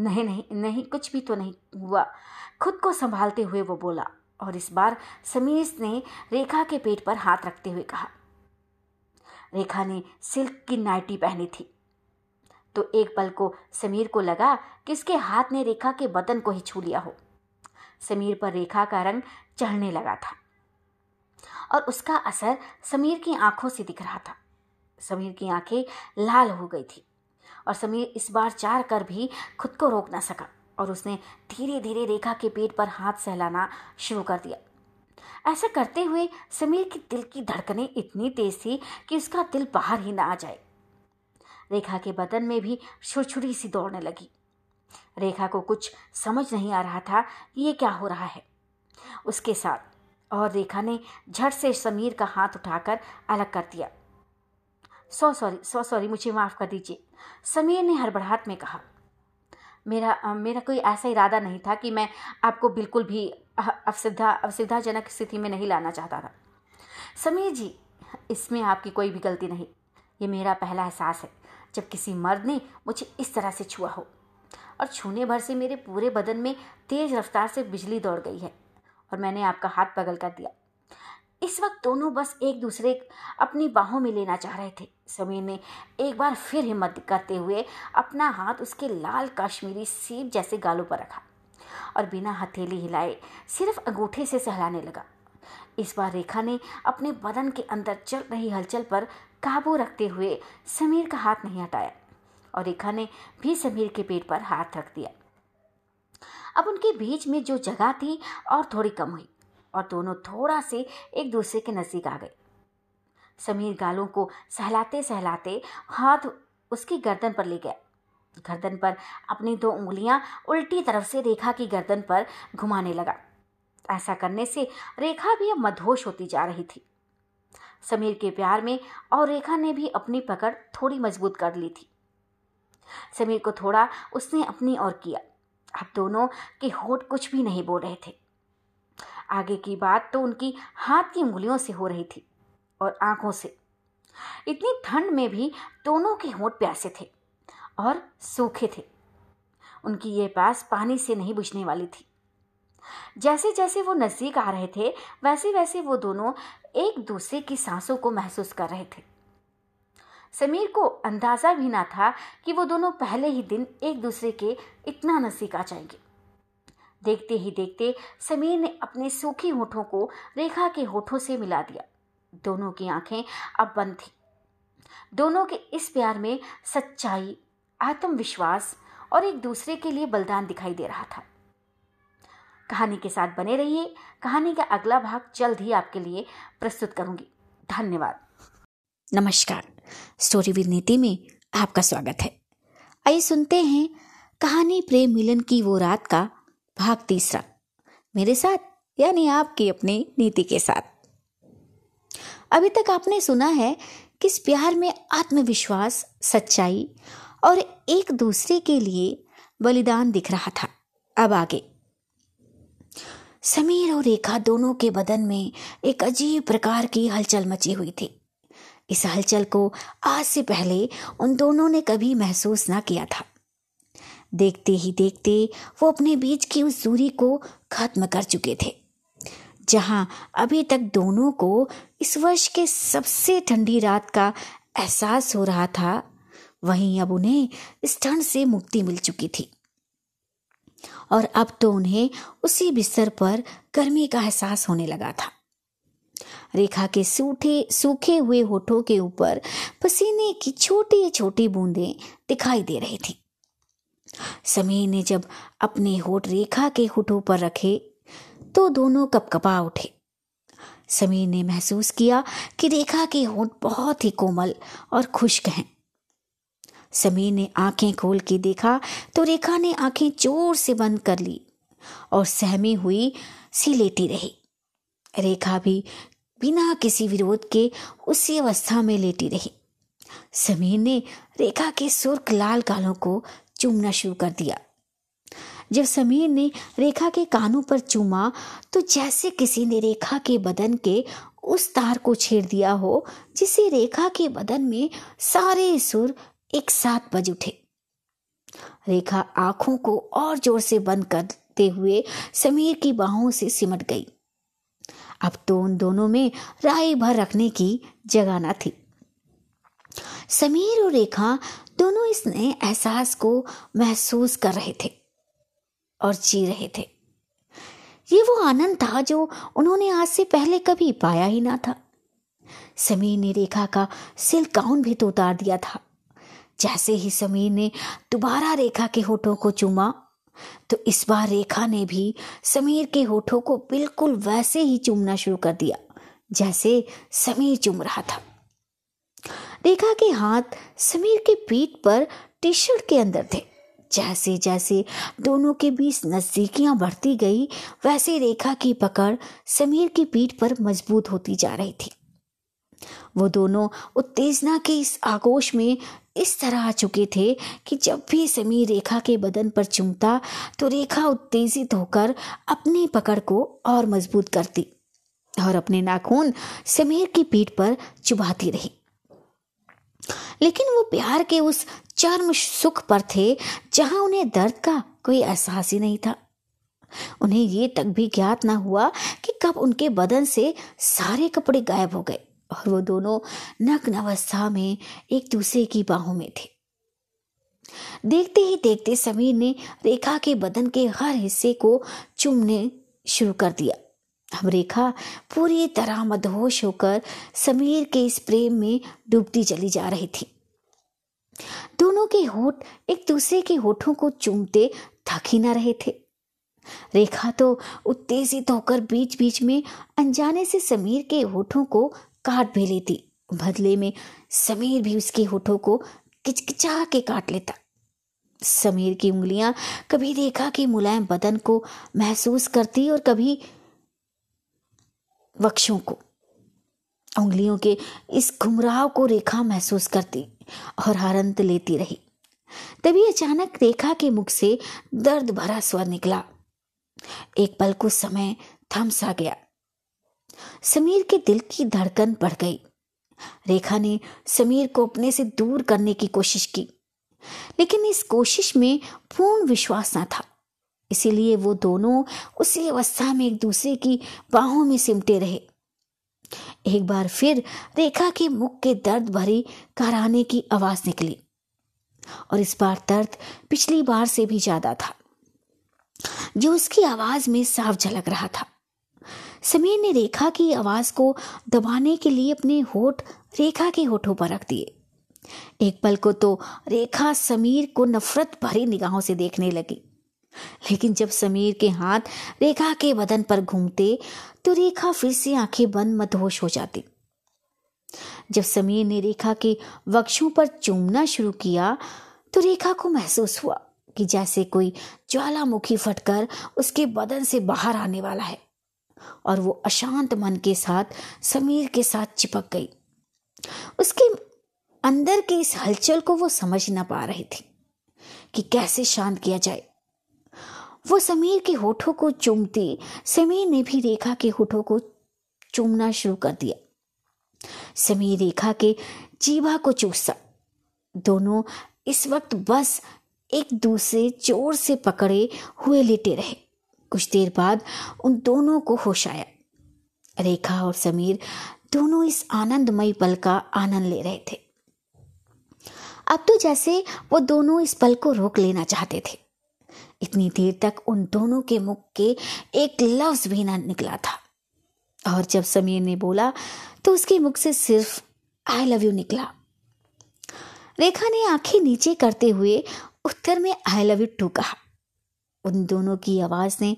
नहीं नहीं नहीं, कुछ भी तो नहीं हुआ। खुद को संभालते हुए वो बोला और इस बार समीर ने रेखा के पेट पर हाथ रखते हुए कहा। रेखा ने सिल्क की नाइटी पहनी थी। तो एक पल को समीर को लगा कि उसके हाथ ने रेखा के बदन को ही छू लिया हो। समीर पर रेखा का रंग चढ़ने लगा था और उसका असर समीर की आँखों से दिख रहा था। समीर की आँखें लाल हो गई थी और समीर इस बार चार कर भी खुद को रोक ना सका और उसने धीरे धीरे रेखा के पेट पर हाथ सहलाना शुरू कर दिया। ऐसा करते हुए समीर की दिल की धड़कनें इतनी तेज थी कि उसका दिल बाहर ही ना आ जाए। रेखा के बदन में भी छुरछुरी सी दौड़ने लगी। रेखा को कुछ समझ नहीं आ रहा था कि ये क्या हो रहा है। उसके साथ और रेखा ने झट से समीर का हाथ उठाकर अलग कर दिया। सो सॉरी सो सॉरी, मुझे माफ़ कर दीजिए, समीर ने हड़बड़ाहट में कहा। मेरा मेरा कोई ऐसा इरादा नहीं था कि मैं आपको बिल्कुल भी अवसुविधा अवसुविधाजनक स्थिति में नहीं लाना चाहता था। समीर जी, इसमें आपकी कोई भी गलती नहीं। ये मेरा पहला एहसास है। जब किसी मर्द ने मुझे इस तरह से छुआ हो और छूने भर से मेरे पूरे बदन में तेज रफ्तार से बिजली दौड़ गई है और मैंने आपका हाथ पगल कर दिया। इस वक्त दोनों बस एक दूसरे अपनी बाहों में लेना चाह रहे थे। समीर ने एक बार फिर हिम्मत करते हुए अपना हाथ उसके लाल कश्मीरी सीप जैसे गालों पर रखा और बिना हथेली हिलाए सिर्फ़ अंगूठे से सहलाने लगा। इस बार रेखा ने अपने बदन के अंदर चल रही हलचल पर काबू रखते हुए समीर का हाथ नहीं हटाया और रेखा ने भी समीर के पेट पर हाथ रख दिया। अब उनके बीच में जो जगह थी और थोड़ी कम हुई और दोनों थोड़ा से एक दूसरे के नज़दीक आ गए। समीर गालों को सहलाते सहलाते हाथ उसकी गर्दन पर ले गया। गर्दन पर अपनी दो उंगलियाँ उल्टी तरफ़ से रेखा की गर्दन पर घुमाने लगा। ऐसा करने से रेखा भी अब मधोश होती जा रही थी। समीर के प्यार में और रेखा ने भी अपनी पकड़ थोड़ी मज़बूत कर ली थी। समीर को थोड़ा उसने अपनी ओर किया। अब दोनों के होठ कुछ भी नहीं बोल रहे थे। आगे की बात तो उनकी हाथ की उंगलियों से हो रही थी और आँखों से। इतनी ठंड में भी दोनों के होठ प्यासे थे और सूखे थे। उनकी ये पास पानी से नहीं बुझने वाली थी। जैसे जैसे वो नज़दीक आ रहे थे वैसे वैसे वो दोनों एक दूसरे की सांसों को महसूस कर रहे थे। समीर को अंदाज़ा भी ना था कि वो दोनों पहले ही दिन एक दूसरे के इतना नज़दीक आ जाएँगे। देखते ही देखते समीर ने अपने सूखी होठों को रेखा के होठों से मिला दिया। दोनों की आँखें अब बंद थी। दोनों के इस प्यार में सच्चाई, आत्मविश्वास और एक दूसरे के लिए बलिदान दिखाई दे रहा था। कहानी के साथ बने रहिए। कहानी का अगला भाग जल्द ही आपके लिए प्रस्तुत करूँगी। धन्यवाद। नमस्कार। स्टोरी विद नीति में आपका स्वागत है। आइए सुनते हैं कहानी प्रेम मिलन की वो रात का भाग तीसरा। मेरे साथ, यानी आपकी अपनी नीति के साथ। अभी तक आपने सुना है कि इस प्यार में आत्मविश्वास, सच्चाई और एक दूसरे के लिए बलिदान दिख रहा था। अब आगे। समीर और रेखा दोनों के बदन में एक अजीब प्रकार की हलचल मची हुई थी। इस हलचल को आज से पहले उन दोनों ने कभी महसूस ना किया था। देखते ही देखते वो अपने बीच की उस दूरी को खत्म कर चुके थे, जहाँ अभी तक दोनों को इस वर्ष के सबसे ठंडी रात का एहसास हो रहा था। वहीं अब उन्हें इस ठंड से मुक्ति मिल चुकी थी। और अब तो उन्हें उसी बिस्तर पर गर्मी का एहसास होने लगा था। रेखा के सूखे सूखे हुए होठों के ऊपर पसीने की छोटी छोटी बूंदें दिखाई दे रही थी। समीर ने जब अपने होठ रेखा के होठों पर रखे तो दोनों कपकपा उठे। समीर ने महसूस किया कि रेखा के होठ बहुत ही कोमल और खुश्क हैं। समीर ने आँखें खोल के देखा तो रेखा ने आँखें ज़ोर से बंद कर ली और सहमी हुई सी लेटी रही। रेखा भी बिना किसी विरोध के उसी अवस्था में लेटी रही। समीर ने रेखा के सुर्ख लाल गालों को चूमना शुरू कर दिया। जब समीर ने रेखा के कानों पर चूमा तो जैसे किसी ने रेखा के बदन के उस तार को छेड़ दिया हो, जिसे रेखा के बदन में सारे सुर एक साथ बज उठे। रेखा आँखों को और ज़ोर से बंद करते हुए समीर की बाहों से सिमट गई। अब तो उन दोनों में राय भर रखने की जगह न थी। समीर और रेखा दोनों इस नए एहसास को महसूस कर रहे थे और जी रहे थे। ये वो आनंद था जो उन्होंने आज से पहले कभी पाया ही ना था। समीर ने रेखा का सिल्क गाउन भी तो उतार दिया था। जैसे ही समीर ने दोबारा रेखा के होठों को चूमा तो इस बार रेखा ने भी समीर के होठों को बिल्कुल वैसे ही चूमना शुरू कर दिया, जैसे समीर चूम रहा था। रेखा के हाथ समीर के पीठ पर टी शर्ट के अंदर थे। जैसे जैसे दोनों के बीच नजदीकियाँ बढ़ती गई, वैसे रेखा की पकड़ समीर की पीठ पर मज़बूत होती जा रही थी। वो दोनों उत्तेजना के इस आगोश में इस तरह आ चुके थे कि जब भी समीर रेखा के बदन पर चुमता तो रेखा उत्तेजित होकर अपनी पकड़ को और मज़बूत करती और अपने नाखून समीर की पीठ पर चुभाती रही। लेकिन वो प्यार के उस चर्म सुख पर थे, जहाँ उन्हें दर्द का कोई एहसास ही नहीं था। उन्हें ये तक भी ज्ञात ना हुआ कि कब उनके बदन से सारे कपड़े गायब हो गए। और वो दोनों नग्न अवस्था में एक दूसरे की बाहों में थे। देखते ही देखते समीर ने रेखा के बदन के हर हिस्से को चूमने शुरू कर दिया। अब रेखा पूरी तरह मदहोश होकर समीर के इस प्रेम में डूबती चली जा रही थी। दोनों के होठ एक दूसरे के होठों को चूमते थक ही ना रहे थे। रेखा तो उत्तेजित होकर बीच बीच में अनजाने से समीर के होठों को काट भी लेती। बदले में समीर भी उसके होठों को किचकिचा के काट लेता। समीर की उंगलियाँ कभी रेखा के मुलायम बदन को महसूस करती और कभी वक्षों को। उंगलियों के इस घुमराव को रेखा महसूस करती और हरंत लेती रही। तभी अचानक रेखा के मुख से दर्द भरा स्वर निकला। एक पल कुछ समय थम सा गया। समीर के दिल की धड़कन बढ़ गई। रेखा ने समीर को अपने से दूर करने की कोशिश की, लेकिन इस कोशिश में पूर्ण विश्वास न था। इसीलिए वो दोनों उसी अवस्था में एक दूसरे की बाहों में सिमटे रहे। एक बार फिर रेखा के मुख के दर्द भरी कराने की आवाज़ निकली, और इस बार दर्द पिछली बार से भी ज़्यादा था, जो उसकी आवाज़ में साफ़ झलक रहा था। समीर ने रेखा की आवाज़ को दबाने के लिए अपने होठ, रेखा के होठों पर रख दिए। एक पल को तो रेखा समीर को नफरत भरी निगाहों से देखने लगी। लेकिन जब समीर के हाथ रेखा के बदन पर घूमते तो रेखा फिर से आँखें बंद मदहोश हो जाती। जब समीर ने रेखा के वक्षों पर चूमना शुरू किया तो रेखा को महसूस हुआ कि जैसे कोई ज्वालामुखी फटकर उसके बदन से बाहर आने वाला है। और वो अशांत मन के साथ, समीर के साथ चिपक गई। उसके अंदर की इस हलचल को वो समझ ना पा रही थी कि कैसे शांत किया जाए। वो समीर के होठों को चूमती, समीर ने भी रेखा के होठों को चूमना शुरू कर दिया। समीर रेखा के जीवा को चूसा। दोनों इस वक्त बस एक दूसरे ज़ोर से पकड़े हुए लेटे रहे। कुछ देर बाद उन दोनों को होश आया। रेखा और समीर दोनों इस आनंदमय पल का आनंद ले रहे थे। अब तो जैसे वो दोनों इस पल को रोक लेना चाहते थे। इतनी देर तक उन दोनों के मुख के एक लफ्ज भी ना निकला था। और जब समीर ने बोला तो उसके मुख से सिर्फ़ आई लव यू निकला। रेखा ने आँखें नीचे करते हुए उत्तर में आई लव यू टू कहा। उन दोनों की आवाज़ ने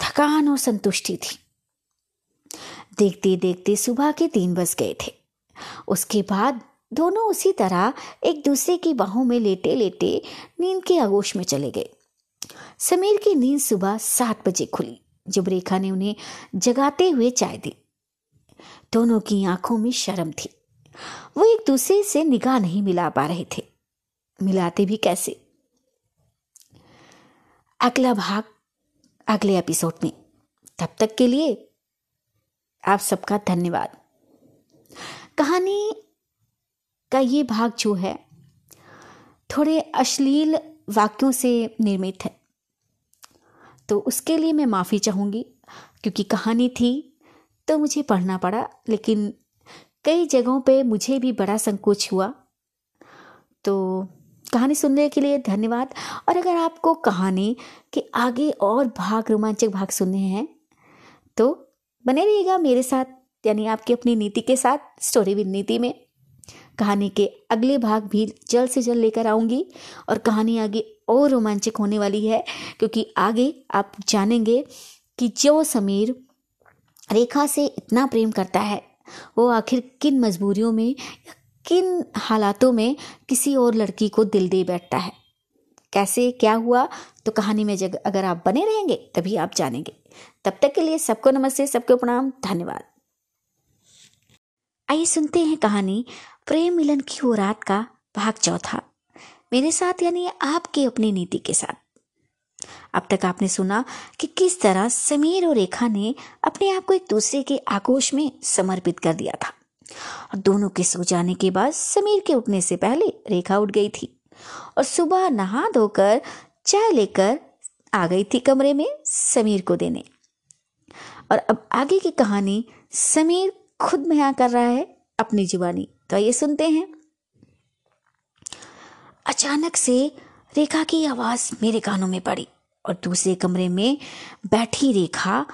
थकान और संतुष्टि थी। देखते देखते सुबह के तीन बज गए थे। उसके बाद दोनों उसी तरह एक दूसरे की बाहों में लेटे लेटे नींद के आगोश में चले गए। समीर की नींद सुबह सात बजे खुली, जब रेखा ने उन्हें जगाते हुए चाय दी। दोनों की आँखों में शर्म थी। वो एक दूसरे से निगाह नहीं मिला पा रहे थे। मिलाते भी कैसे? अगला भाग अगले एपिसोड में। तब तक के लिए आप सबका धन्यवाद। कहानी का ये भाग जो है, थोड़े अश्लील वाक्यों से निर्मित है। तो उसके लिए मैं माफ़ी चाहूँगी, क्योंकि कहानी थी तो मुझे पढ़ना पड़ा, लेकिन कई जगहों पे मुझे भी बड़ा संकोच हुआ। तो कहानी सुनने के लिए धन्यवाद। और अगर आपको कहानी के आगे और भाग, रोमांचक भाग सुनने हैं तो बने रहिएगा मेरे साथ, यानी आपकी अपनी नीति के साथ, स्टोरी विद नीति में। कहानी के अगले भाग भी जल्द से जल्द लेकर आऊँगी, और कहानी आगे और रोमांचक होने वाली है, क्योंकि आगे आप जानेंगे कि जो समीर रेखा से इतना प्रेम करता है, वो आखिर किन मजबूरियों में किन हालातों में किसी और लड़की को दिल दे बैठता है? कैसे, क्या हुआ? तो कहानी में जग, अगर आप बने रहेंगे, तभी आप जानेंगे। तब तक के लिए सबको नमस्ते, सबको प्रणाम, धन्यवाद। आइए सुनते हैं कहानी प्रेम मिलन की वो रात का भाग चौथा। मेरे साथ यानी आपकी अपनी नीति के साथ। अब तक आपने सुना कि किस तरह समीर और रेखा ने अपने आप को एक दूसरे के आगोश में समर्पित कर दिया था। और दोनों के सो जाने के बाद समीर के उठने से पहले रेखा उठ गई थी और सुबह नहा धोकर चाय लेकर आ गई थी कमरे में समीर को देने। और अब आगे की कहानी समीर खुद बयां कर रहा है अपनी जुबानी। तो ये सुनते हैं। अचानक से रेखा की आवाज़ मेरे कानों में पड़ी और दूसरे कमरे में बैठी रेखा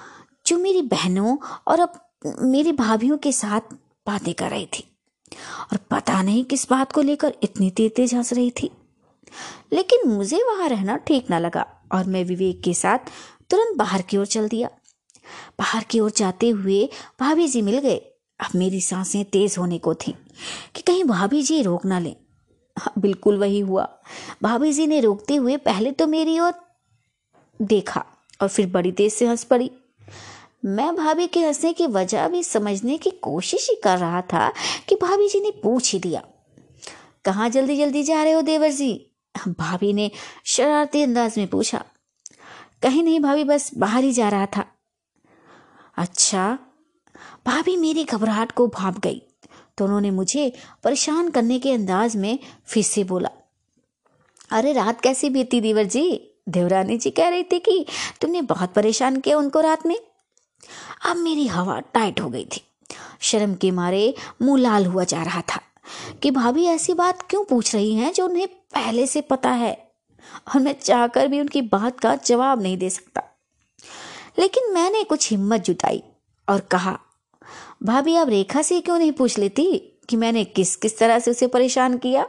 जो मेरी बहनों और अब मेरी भाभीियों के साथ बातें कर रही थी। और पता नहीं किस बात को लेकर इतनी तेज तेज हंस रही थी। लेकिन मुझे वहाँ रहना ठीक ना लगा और मैं विवेक के साथ तुरंत बाहर की ओर चल दिया। बाहर की ओर जाते हुए भाभी जी मिल गए। अब मेरी साँसें तेज होने को थी कि कहीं भाभी जी रोक ना लें। हाँ, बिल्कुल वही हुआ। भाभी जी ने रोकते हुए पहले तो मेरी ओर देखा और फिर बड़ी तेज से हंस पड़ी। मैं भाभी के हंसने की वजह भी समझने की कोशिश ही कर रहा था कि भाभी जी ने पूछ ही दिया। कहाँ जल्दी जल्दी जा रहे हो देवर जी? भाभी ने शरारती अंदाज में पूछा। कहीं नहीं भाभी, बस बाहर ही जा रहा था। अच्छा भाभी मेरी घबराहट को भाप गई तो उन्होंने मुझे परेशान करने के अंदाज में फिर से बोला। अरे, रात कैसी बीती देवर जी? देवरानी जी कह रही थी कि तुमने बहुत परेशान किया उनको रात में। अब मेरी हवा टाइट हो गई थी। शर्म के मारे मुँह लाल हुआ जा रहा था कि भाभी ऐसी बात क्यों पूछ रही हैं जो उन्हें पहले से पता है? और मैं चाहकर भी उनकी बात का जवाब नहीं दे सकता। लेकिन मैंने कुछ हिम्मत जुटाई और कहा, भाभी, आप रेखा से क्यों नहीं पूछ लेती कि मैंने किस किस तरह से उसे परेशान किया?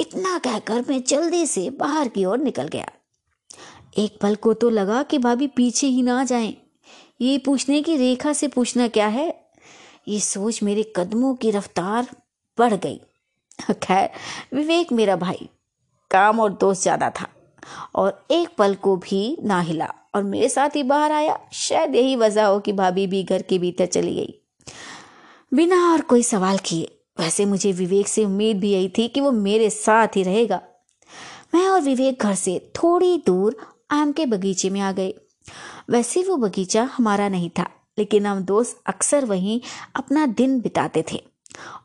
इतना कहकर मैं जल्दी से बाहर की ओर निकल गया। एक पल को तो लगा कि भाभी पीछे ही ना जाएँ। ये पूछने की रेखा से पूछना क्या है? ये सोच मेरे कदमों की रफ्तार बढ़ गई। खैर, विवेक मेरा भाई, काम और दोस्त ज़्यादा था और एक पल को भी ना हिला और मेरे साथ ही बाहर आया। शायद यही वजह हो कि भाभी भी घर के भीतर चली गई। बिना और कोई सवाल किए, वैसे मुझे विवेक से उम्मीद भी यही थी कि वो मेरे साथ ही रहेगा। मैं और विवेक घर से थोड़ी दूर आम के बगीचे में आ गए। वैसे वो बगीचा हमारा नहीं था, लेकिन हम दोस्त अक्सर वहीं अपना दिन बिताते थे।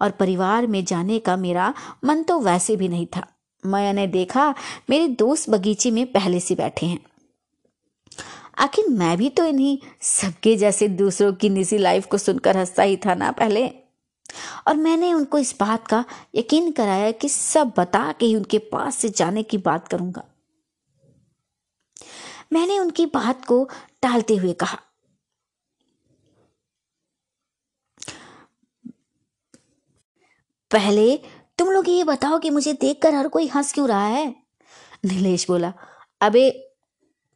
और परिवार में जाने का मेरा मन तो वैसे भी नहीं था। मैंने देखा मेरे दोस्त बगीचे में पहले से बैठे हैं। आखिर मैं भी तो इन्हीं सबके जैसे दूसरों की निजी लाइफ को सुनकर हंसता ही था ना पहले। और मैंने उनको इस बात का यकीन कराया कि सब बता के ही उनके पास से जाने की बात करूँगा। मैंने उनकी बात को टालते हुए कहा। पहले तुम लोग ये बताओ कि मुझे देखकर हर कोई हंस क्यों रहा है? नीलेश बोला, अबे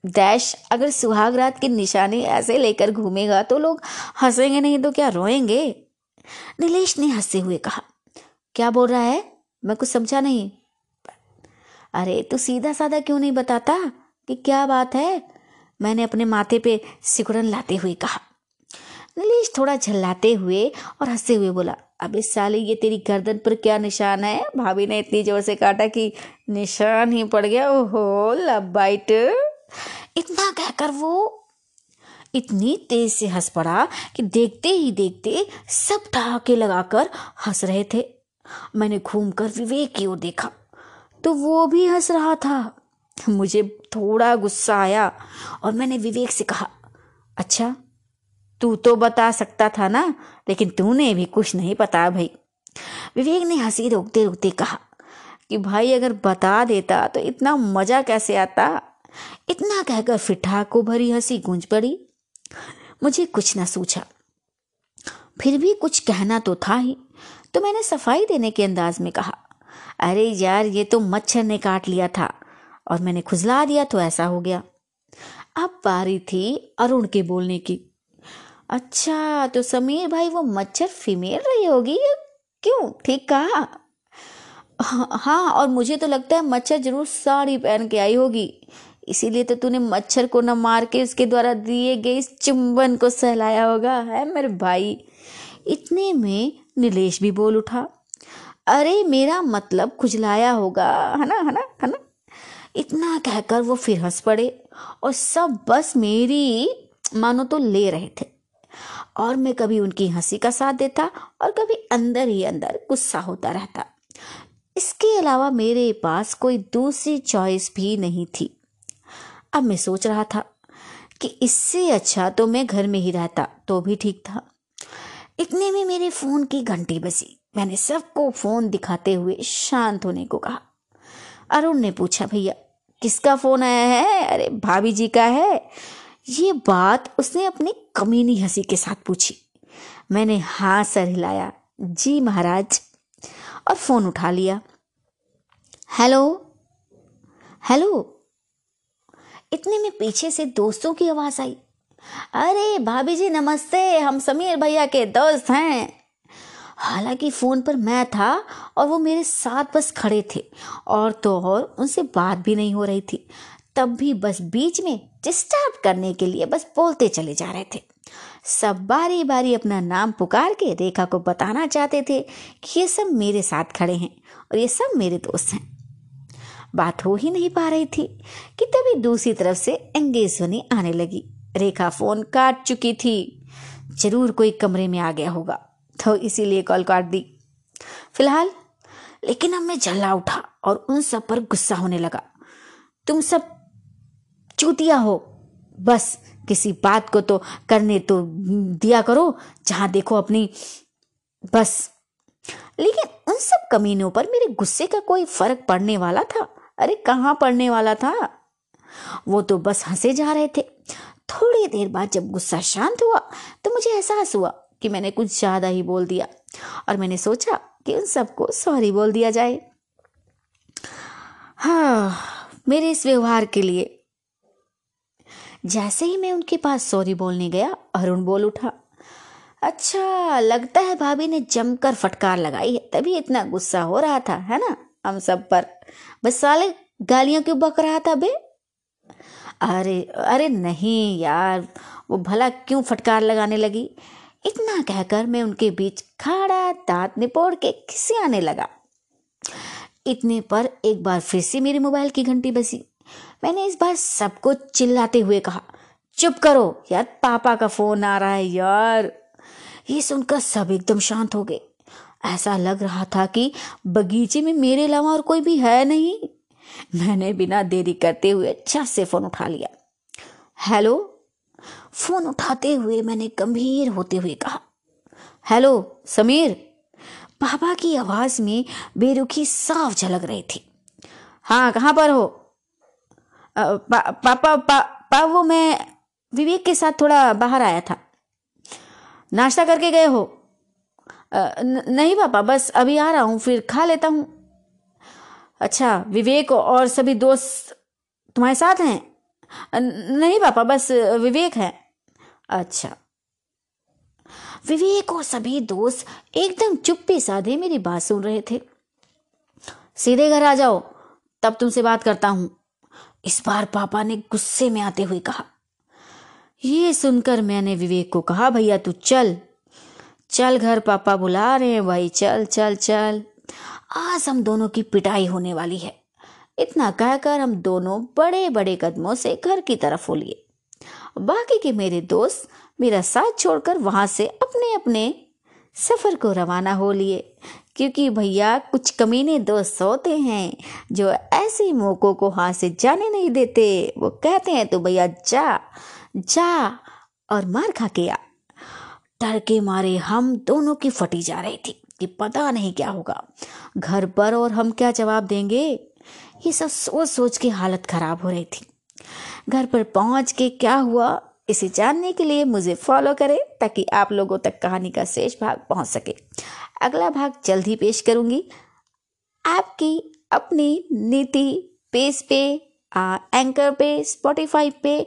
दैश अगर सुहाग रात के निशाने ऐसे लेकर घूमेगा तो लोग हंसेंगे नहीं तो क्या रोएँगे? नीलेश ने हँसते हुए कहा, क्या बोल रहा है? मैं कुछ समझा नहीं। अरे, तू सीधा साधा क्यों नहीं बताता? कि क्या बात है? मैंने अपने माथे पे सिकुड़न लाते हुए कहा। नीलेश थोड़ा झल्लाते हुए और हँसते हुए बोला, अब इस साले ये तेरी गर्दन पर क्या निशान है? भाभी ने इतनी ज़ोर से काटा कि निशान ही पड़ गया। ओहो लब बाइट इतना कहकर वो इतनी तेज से हंस पड़ा कि देखते ही देखते सब ठहाके लगाकर हंस रहे थे। मैंने घूमकर विवेक की ओर देखा तो वो भी हंस रहा था। मुझे थोड़ा गुस्सा आया और मैंने विवेक से कहा अच्छा तू तो बता सकता था ना, लेकिन तूने भी कुछ नहीं पता भाई। विवेक ने हँसी रोकते रोकते कहा कि, भाई, अगर बता देता तो इतना मज़ा कैसे आता? इतना कहकर फिठा को भरी हँसी गूंज पड़ी। मुझे कुछ ना सूझा। फिर भी कुछ कहना तो था ही तो मैंने सफ़ाई देने के अंदाज में कहा, अरे यार, ये तो मच्छर ने काट लिया था। और मैंने खुजला दिया तो ऐसा हो गया। अब बारी थी अरुण के बोलने की। अच्छा तो समीर भाई, वो मच्छर फीमेल रही होगी क्यों? ठीक कहा। हाँ और मुझे तो लगता है मच्छर ज़रूर साड़ी पहन के आई होगी। इसीलिए तो तूने मच्छर को न मार के उसके द्वारा दिए गए इस चुंबन को सहलाया होगा, है मेरे भाई? इतने में नीलेश भी बोल उठा। अरे, मेरा मतलब खुजलाया होगा, है ना है ना है ना? इतना कहकर वो फिर हंस पड़े और सब बस मेरी मानो तो ले रहे थे। और मैं कभी उनकी हँसी का साथ देता और कभी अंदर ही अंदर गुस्सा होता रहता। इसके अलावा मेरे पास कोई दूसरी चॉइस भी नहीं थी। अब मैं सोच रहा था कि इससे अच्छा तो मैं घर में ही रहता तो भी ठीक था। इतने में मेरे फ़ोन की घंटी बसी मैंने सबको फ़ोन दिखाते हुए शांत होने को कहा। अरुण ने पूछा, भैया, किसका फ़ोन आया है? अरे, भाभी जी का है। ये बात उसने अपनी कमीनी हँसी के साथ पूछी। मैंने हाँ सर हिलाया, जी महाराज, और फ़ोन उठा लिया। Hello hello. इतने में पीछे से दोस्तों की आवाज़ आई। अरे, भाभी जी, नमस्ते, हम समीर भैया के दोस्त हैं। हालाँकि फ़ोन पर मैं था और वो मेरे साथ बस खड़े थे और तो और उनसे बात भी नहीं हो रही थी। तब भी बस बीच में डिस्टर्ब करने के लिए बस बोलते चले जा रहे थे। सब बारी बारी अपना नाम पुकार के रेखा को बताना चाहते थे कि ये सब मेरे साथ खड़े हैं और ये सब मेरे दोस्त हैं। बात हो ही नहीं पा रही थी कि तभी दूसरी तरफ़ से एंगेज ध्वनि आने लगी। रेखा फ़ोन काट चुकी थी। ज़रूर कोई कमरे में आ गया होगा। तो इसीलिए कॉल काट दी। फ़िलहाल, लेकिन अब मैं जल्ला उठा और उन सब पर गुस्सा होने लगा। तुम सब चूतिया हो। बस, किसी बात को तो करने तो दिया करो, जहाँ देखो अपनी बस। लेकिन उन सब कमीनों पर मेरे गुस्से का कोई फ़र्क पड़ने वाला था? अरे, कहाँ पड़ने वाला था? वो तो बस हंसे जा रहे थे। थोड़ी देर बाद जब गुस्सा शांत हुआ तो मुझे एहसास हुआ कि मैंने कुछ ज़्यादा ही बोल दिया और मैंने सोचा कि उन सबको सॉरी बोल दिया जाए। हाँ मेरे इस व्यवहार के लिए। जैसे ही मैं उनके पास सॉरी बोलने गया अरुण बोल उठा अच्छा लगता है भाभी ने जमकर फटकार लगाई है, तभी इतना गुस्सा हो रहा था, है ना, हम सब पर। बस साले गालियाँ क्यों बक रहा था बे? अरे अरे नहीं यार, वो भला क्यों फटकार लगाने लगी? इतना कहकर मैं उनके बीच खड़ा दांत निपोड़ के खिसियाने लगा। इतने पर एक बार फिर से मेरे मोबाइल की घंटी बसी मैंने इस बार सबको चिल्लाते हुए कहा, चुप करो, यार, पापा का फ़ोन आ रहा है, यार। ये सुनकर सब एकदम शांत हो गए। ऐसा लग रहा था कि बगीचे में मेरे अलावा और कोई भी है नहीं। मैंने बिना देरी करते हुए झट से फ़ोन उठा लिया। हेलो फ़ोन उठाते हुए मैंने गंभीर होते हुए कहा हेलो समीर। पापा की आवाज़ में बेरुखी साफ़ झलक रही थी। हाँ कहाँ पर हो? पा, पापा पा, पा वो मैं विवेक के साथ थोड़ा बाहर आया था। नाश्ता करके गए हो? न, नहीं पापा बस अभी आ रहा हूँ फिर खा लेता हूँ। अच्छा विवेक और सभी दोस्त तुम्हारे साथ हैं? नहीं पापा बस विवेक है। अच्छा। विवेक और सभी दोस्त एकदम चुप्पी साधे मेरी बात सुन रहे थे। सीधे घर आ जाओ, तब तुमसे बात करता हूँ। इस बार पापा ने गुस्से में आते हुए कहा, ये सुनकर मैंने विवेक को कहा, भैया तू चल। चल घर, पापा बुला रहे हैं, भाई चल चल चल। आज हम दोनों की पिटाई होने वाली है। इतना कहकर हम दोनों बड़े बड़े कदमों से घर की तरफ़ हो लिए बाकी के मेरे दोस्त मेरा साथ छोड़कर वहाँ से अपने अपने सफ़र को रवाना हो लिए। क्योंकि भैया, कुछ कमीने दोस्त होते हैं जो ऐसे मौकों को हाथ से जाने नहीं देते। वो कहते हैं तो भैया, जा जा और मार खा के आ। डर के मारे हम दोनों की फटी जा रही थी कि पता नहीं क्या होगा। घर पर और हम क्या जवाब देंगे? ये सब सोच सोच के हालत खराब हो रही थी। घर पर पहुँच के क्या हुआ, इसे जानने के लिए मुझे फॉलो करें ताकि आप लोगों तक कहानी का शेष भाग पहुँच सके। अगला भाग जल्द ही पेश करूँगी। आपकी अपनी नीति पेज पे एंकर पे स्पॉटिफाई पे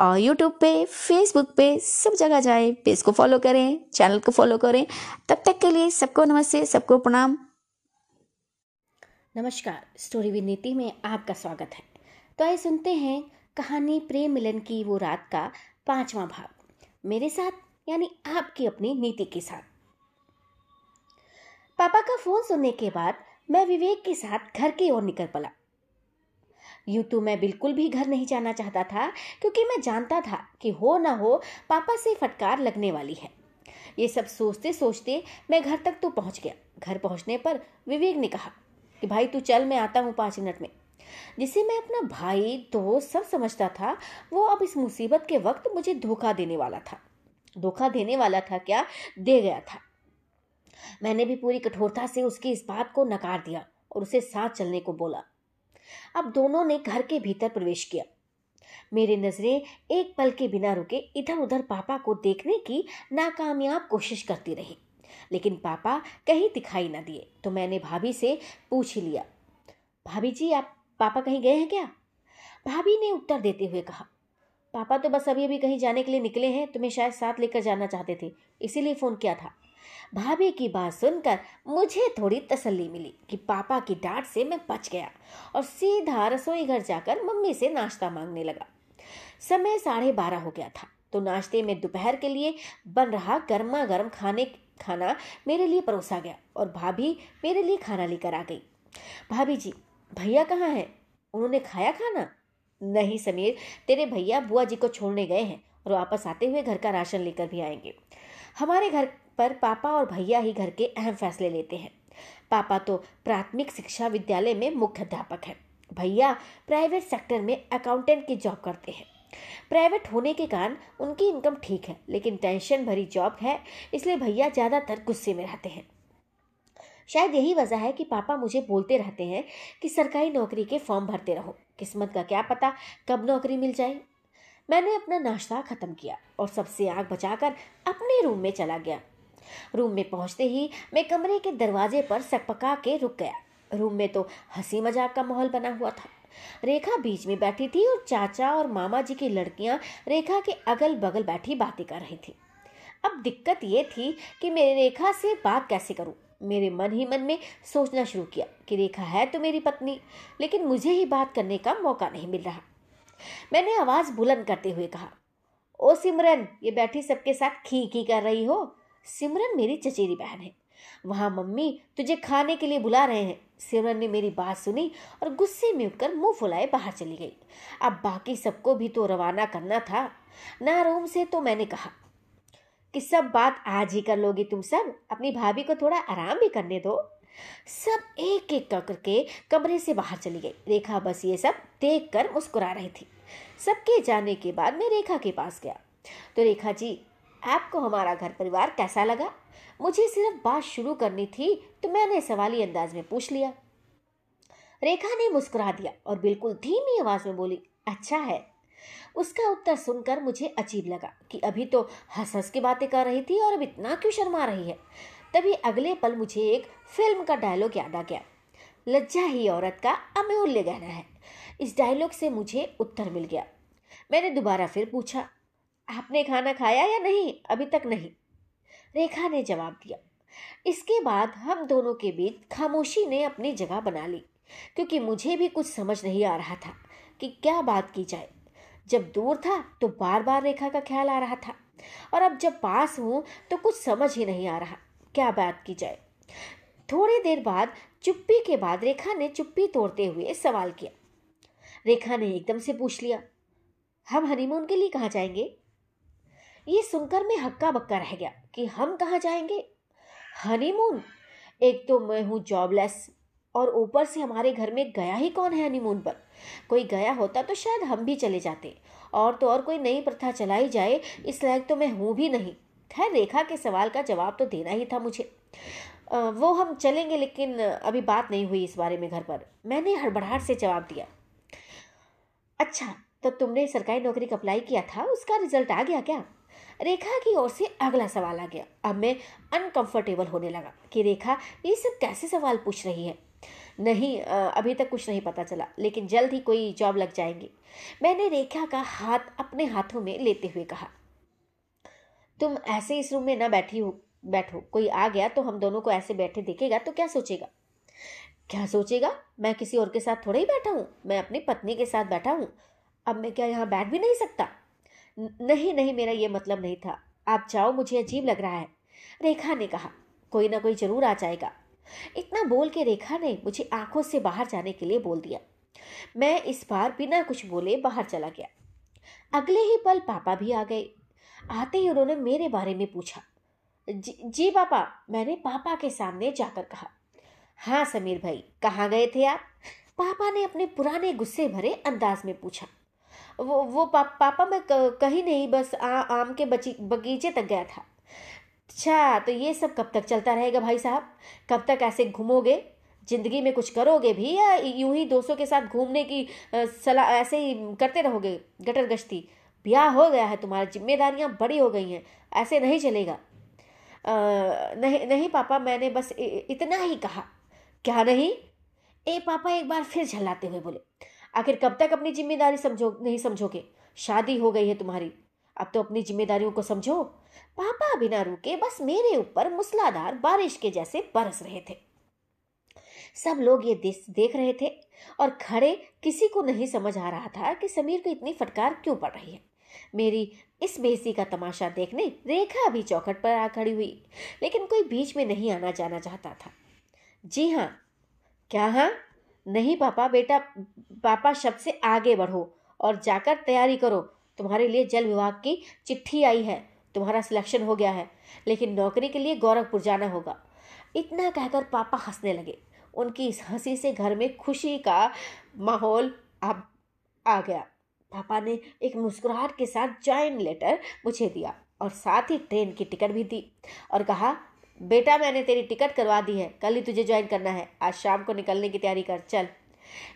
और यूट्यूब पे फेसबुक पे, सब जगह जाए, पेज को फॉलो करें चैनल को फॉलो करें। तब तक के लिए सबको नमस्ते, सबको प्रणाम। नमस्कार स्टोरी विद नीति में आपका स्वागत है। तो आइए सुनते हैं कहानी प्रेम मिलन की वो रात का पांचवा भाग। मेरे साथ, यानी आपकी अपनी नीति के साथ। पापा का फ़ोन सुनने के बाद मैं विवेक के साथ घर की ओर निकल पड़ा। यूँ तो मैं बिल्कुल भी घर नहीं जाना चाहता था, क्योंकि मैं जानता था कि हो ना हो, पापा से फटकार लगने वाली है। ये सब सोचते सोचते मैं घर तक तो पहुँच गया। घर पहुँचने पर विवेक ने कहा कि, भाई, तू चल, मैं आता हूँ पाँच मिनट में। जिसे मैं अपना भाई, दोस्त सब समझता था, वो अब इस मुसीबत के वक्त मुझे धोखा देने वाला था। धोखा देने वाला था क्या? दे गया था। मैंने भी पूरी कठोरता से उसकी इस बात को नकार दिया और उसे साथ चलने को बोला। अब दोनों ने घर के भीतर प्रवेश किया। मेरी नज़रें एक पल के बिना रुके इधर उधर पापा को देखने की नाकामयाब कोशिश करती रही। लेकिन पापा कहीं दिखाई ना दिए तो मैंने भाभी से पूछ लिया, भाभी जी, आप पापा कहीं गए हैं क्या? भाभी ने उत्तर देते हुए कहा, पापा तो बस अभी अभी कहीं जाने के लिए निकले हैं, तुम्हें शायद साथ लेकर जाना चाहते थे, इसीलिए फ़ोन किया था। भाभी की बात सुनकर मुझे थोड़ी तसल्ली मिली कि पापा की डांट से मैं बच गया और सीधा रसोई घर जाकर मम्मी से नाश्ता मांगने लगा। समय साढ़े बारह हो गया था तो नाश्ते में दोपहर के लिए बन रहा गर्मा गर्म खाने, खाना मेरे लिए परोसा गया और भाभी मेरे लिए खाना लेकर आ गई। भाभी जी भैया कहाँ हैं? उन्होंने खाया खाना? नहीं समीर, तेरे भैया बुआ जी को छोड़ने गए हैं और वापस आते हुए घर का राशन लेकर भी आएँगे। हमारे घर पर पापा और भैया ही घर के अहम फैसले लेते हैं। पापा तो प्राथमिक शिक्षा विद्यालय में मुख्य अध्यापक हैं। भैया प्राइवेट सेक्टर में अकाउंटेंट की जॉब करते हैं। प्राइवेट होने के कारण उनकी इनकम ठीक है, लेकिन टेंशन भरी जॉब है, इसलिए भैया ज़्यादातर गुस्से में रहते हैं। शायद यही वजह है कि पापा मुझे बोलते रहते हैं कि सरकारी नौकरी के फॉर्म भरते रहो। किस्मत का क्या पता कब नौकरी मिल जाए। मैंने अपना नाश्ता खत्म किया और सबसे आग बचाकर अपने रूम में चला गया। रूम में पहुँचते ही मैं कमरे के दरवाजे पर सकपका के रुक गया। रूम में तो हँसी मज़ाक का माहौल बना हुआ था। रेखा बीच में बैठी थी और चाचा और मामा जी की लड़कियाँ रेखा के अगल बगल बैठी बातें कर रही थी। अब दिक्कत ये थी कि मैं रेखा से बात कैसे करूँ? मेरे मन ही मन में सोचना शुरू किया कि रेखा है तो मेरी पत्नी, लेकिन मुझे ही बात करने का मौका नहीं मिल रहा। मैंने आवाज़ बुलंद करते हुए कहा, ओ सिमरन, ये बैठी सबके साथ खी खी कर रही हो? सिमरन मेरी चचेरी बहन है। वहाँ मम्मी तुझे खाने के लिए बुला रहे हैं। सिमरन ने मेरी बात सुनी और गुस्से में उठकर मुँह फुलाए बाहर चली गई। अब बाकी सबको भी तो रवाना करना था। ना रूम से तो मैंने कहा कि सब बात आज ही कर लोगी तुम सब। अपनी भाभी को थोड़ा आराम भी करने दो। सब एक एक करके कमरे से बाहर चली गई। रेखा बस ये सब देख कर मुस्कुरा रही थी। सबके जाने के बाद मैं रेखा के पास गया। तो रेखा जी, आपको हमारा घर परिवार कैसा लगा? मुझे सिर्फ़ बात शुरू करनी थी तो मैंने सवाली अंदाज में पूछ लिया। रेखा ने मुस्कुरा दिया और बिल्कुल धीमी आवाज़ में बोली अच्छा है। उसका उत्तर सुनकर मुझे अजीब लगा कि अभी तो हंस हंस की बातें कर रही थी और अब इतना क्यों शर्मा रही है। तभी अगले पल मुझे एक फ़िल्म का डायलॉग याद आ गया। लज्जा ही औरत का अमूल्य गहना है। इस डायलॉग से मुझे उत्तर मिल गया। मैंने दोबारा फिर पूछा, आपने खाना खाया या नहीं? अभी तक नहीं। रेखा ने जवाब दिया। इसके बाद हम दोनों के बीच खामोशी ने अपनी जगह बना ली, क्योंकि मुझे भी कुछ समझ नहीं आ रहा था कि क्या बात की जाए। जब दूर था तो बार बार रेखा का ख्याल आ रहा था। और अब जब पास हूँ तो कुछ समझ ही नहीं आ रहा। क्या बात की जाए? थोड़ी देर बाद चुप्पी के बाद रेखा ने चुप्पी तोड़ते हुए सवाल किया। रेखा ने एकदम से पूछ लिया, हम हनीमून के लिए कहाँ जाएँगे? ये सुनकर मैं हक्का बक्का रह गया कि हम कहाँ जाएँगे? हनीमून एक तो मैं हूँ जॉबलेस और ऊपर से हमारे घर में गया ही कौन है हनीमून पर? कोई गया होता तो शायद हम भी चले जाते। और तो और कोई नई प्रथा चलाई जाए, इस लायक तो मैं हूँ भी नहीं। खैर, रेखा के सवाल का जवाब तो देना ही था मुझे। वो हम चलेंगे लेकिन अभी बात नहीं हुई इस बारे में घर पर। मैंने हड़बड़ाहट से जवाब दिया। अच्छा तो तुमने सरकारी नौकरी का अप्लाई किया था? उसका रिज़ल्ट आ गया क्या? रेखा की ओर से अगला सवाल आ गया। अब मैं अनकंफर्टेबल होने लगा कि रेखा, ये सब कैसे सवाल पूछ रही है? नहीं अभी तक कुछ नहीं पता चला, लेकिन जल्द ही कोई जॉब लग जाएँगी। मैंने रेखा का हाथ अपने हाथों में लेते हुए कहा, तुम ऐसे इस रूम में ना बैठी हो, बैठो। कोई आ गया तो हम दोनों को ऐसे बैठे देखेगा तो क्या सोचेगा? क्या सोचेगा? मैं किसी और के साथ थोड़ा ही बैठा हूँ। मैं अपनी पत्नी के साथ बैठा हूँ। अब मैं क्या यहाँ बैठ भी नहीं सकता? नहीं नहीं, मेरा ये मतलब नहीं था। आप जाओ, मुझे अजीब लग रहा है। रेखा ने कहा, कोई ना कोई ज़रूर आ जाएगा। इतना बोल के रेखा ने मुझे आँखों से बाहर जाने के लिए बोल दिया। मैं इस बार बिना कुछ बोले बाहर चला गया। अगले ही पल पापा भी आ गए। आते ही उन्होंने मेरे बारे में पूछा। जी, जी पापा मैंने पापा के सामने जाकर कहा। हाँ समीर भाई कहाँ गए थे आप? पापा ने अपने पुराने गुस्से भरे अंदाज में पूछा। वो वो पा, पापा मैं कहीं नहीं बस आ, आम के बची बगीचे तक गया था। अच्छा तो ये सब कब तक चलता रहेगा भाई साहब? कब तक ऐसे घूमोगे? ज़िंदगी में कुछ करोगे भी या यूँ ही दोस्तों के साथ घूमने की सलाह ऐसे ही करते रहोगे गटर गश्ती? ब्याह हो गया है तुम्हारी जिम्मेदारियाँ बड़ी हो गई हैं ऐसे नहीं चलेगा। आ, नहीं नहीं पापा मैंने बस इतना ही कहा। क्या नहीं? ए पापा एक बार फिर झल्लाते हुए बोले आखिर कब तक अपनी ज़िम्मेदारी समझो नहीं समझोगे? शादी हो गई है तुम्हारी। अब तो अपनी जिम्मेदारियों को समझो। पापा बिना रुके बस मेरे ऊपर मूसलाधार बारिश के जैसे बरस रहे थे। सब लोग ये देख रहे थे और खड़े किसी को नहीं समझ आ रहा था कि समीर को इतनी फटकार क्यों पड़ रही है। मेरी इस बेसी का तमाशा देखने रेखा भी चौखट पर आ खड़ी हुई, लेकिन कोई बीच में नहीं आना जाना चाहता था। जी हाँ। क्या हाँ? नहीं पापा, बेटा, पापा शब्द से आगे बढ़ो और जाकर तैयारी करो। तुम्हारे लिए जल विभाग की चिट्ठी आई है। तुम्हारा सिलेक्शन हो गया है। लेकिन नौकरी के लिए गोरखपुर जाना होगा। इतना कहकर पापा हंसने लगे। उनकी इस हँसी से घर में खुशी का माहौल अब आ गया। पापा ने एक मुस्कुराहट के साथ ज्वाइन लेटर मुझे दिया और साथ ही ट्रेन की टिकट भी दी और कहा, बेटा, मैंने तेरी टिकट करवा दी है। कल ही तुझे ज्वाइन करना है। आज शाम को निकलने की तैयारी कर। चल।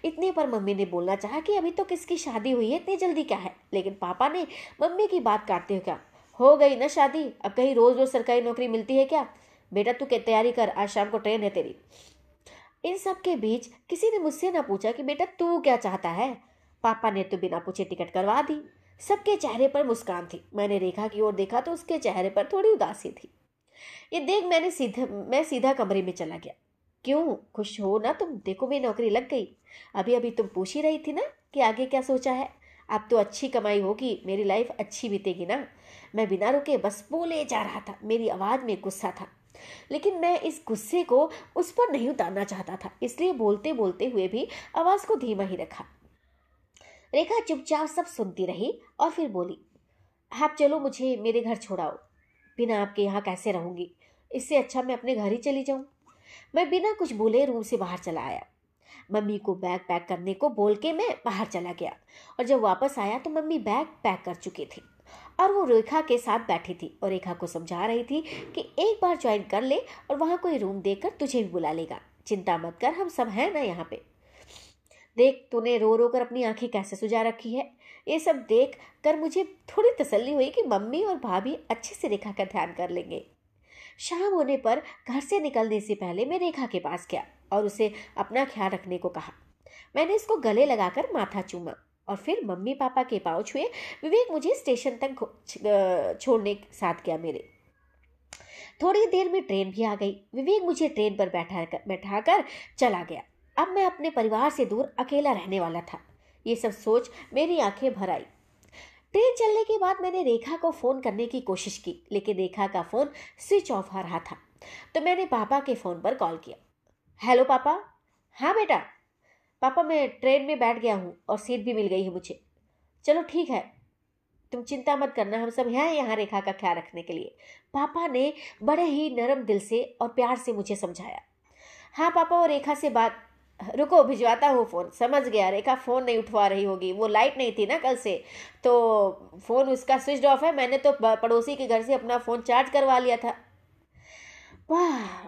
इतने पर मम्मी ने बोलना चाहा कि अभी तो किसकी शादी हुई है, इतनी जल्दी क्या है? लेकिन पापा ने मम्मी की बात काटते हुए क्या हो गई ना शादी? अब कहीं रोज रोज सरकारी नौकरी मिलती है क्या? बेटा, तू तैयारी कर, आज शाम को ट्रेन है तेरी। इन सब के बीच किसी ने मुझसे ना पूछा कि बेटा, तू क्या चाहता है? पापा ने तो बिना पूछे टिकट करवा दी। सबके चेहरे पर मुस्कान थी। मैंने रेखा की ओर देखा तो उसके चेहरे पर थोड़ी उदासी थी। ये देख मैंने सीधा, मैं सीधा कमरे में चला गया। क्यों? खुश हो ना तुम? देखो मेरी नौकरी लग गई। अभी अभी तुम पूछ ही रही थी ना कि आगे क्या सोचा है। अब तो अच्छी कमाई होगी, मेरी लाइफ अच्छी बीतेगी ना। मैं बिना रुके बस बोले जा रहा था। मेरी आवाज़ में गुस्सा था। लेकिन मैं इस गुस्से को उस पर नहीं उतारना चाहता था। इसलिए बोलते बोलते हुए भी आवाज़ को धीमा ही रखा। रेखा चुपचाप सब सुनती रही और फिर बोली, आप चलो मुझे मेरे घर छोड़ाओ। बिना आपके यहाँ कैसे रहूँगी? इससे अच्छा मैं अपने घर ही चली जाऊँ। मैं बिना कुछ बोले रूम से बाहर चला आया। मम्मी को बैग पैक करने को बोल के मैं बाहर चला गया और जब वापस आया तो मम्मी बैग पैक कर चुकी थी और वो रेखा के साथ बैठी थी और रेखा को समझा रही थी कि एक बार ज्वाइन कर ले और वहाँ कोई रूम देकर तुझे भी बुला लेगा। चिंता मत कर, हम सब हैं ना यहाँ पे। देख, तूने रो रो कर अपनी आँखें कैसे सुझा रखी है? ये सब देख कर मुझे थोड़ी तसल्ली हुई कि मम्मी और भाभी अच्छे से रेखा का ध्यान कर लेंगे। शाम होने पर घर से निकलने से पहले मैं रेखा के पास गया और उसे अपना ख्याल रखने को कहा। मैंने इसको गले लगाकर माथा चूमा और फिर मम्मी पापा के पाँव छुए, विवेक मुझे स्टेशन तक छोड़ने साथ गया मेरे। थोड़ी देर में ट्रेन भी आ गई। विवेक मुझे ट्रेन पर बैठा कर बैठा कर चला गया। अब मैं अपने परिवार से दूर अकेला रहने वाला था। ये सब सोच मेरी आँखें भर आई। ट्रेन चलने के बाद मैंने रेखा को फ़ोन करने की कोशिश की, लेकिन रेखा का फ़ोन स्विच ऑफ़ आ रहा था। तो मैंने पापा के फ़ोन पर कॉल किया। हेलो पापा? हाँ बेटा। पापा, मैं ट्रेन में बैठ गया हूँ और सीट भी मिल गई है मुझे। चलो ठीक है। तुम चिंता मत करना, हम सब हैं यहाँ रेखा का ख्याल रखने के लिए। पापा ने बड़े ही नरम दिल से और प्यार से मुझे समझाया। हाँ पापा, और रेखा से बात रुको, भिजवाता हूँ फ़ोन समझ गया, रेखा फ़ोन नहीं उठवा रही होगी। वो लाइट नहीं थी ना कल से। तो फ़ोन उसका स्विच ऑफ़ है। मैंने तो पड़ोसी के घर से अपना फ़ोन चार्ज करवा लिया था। वाह!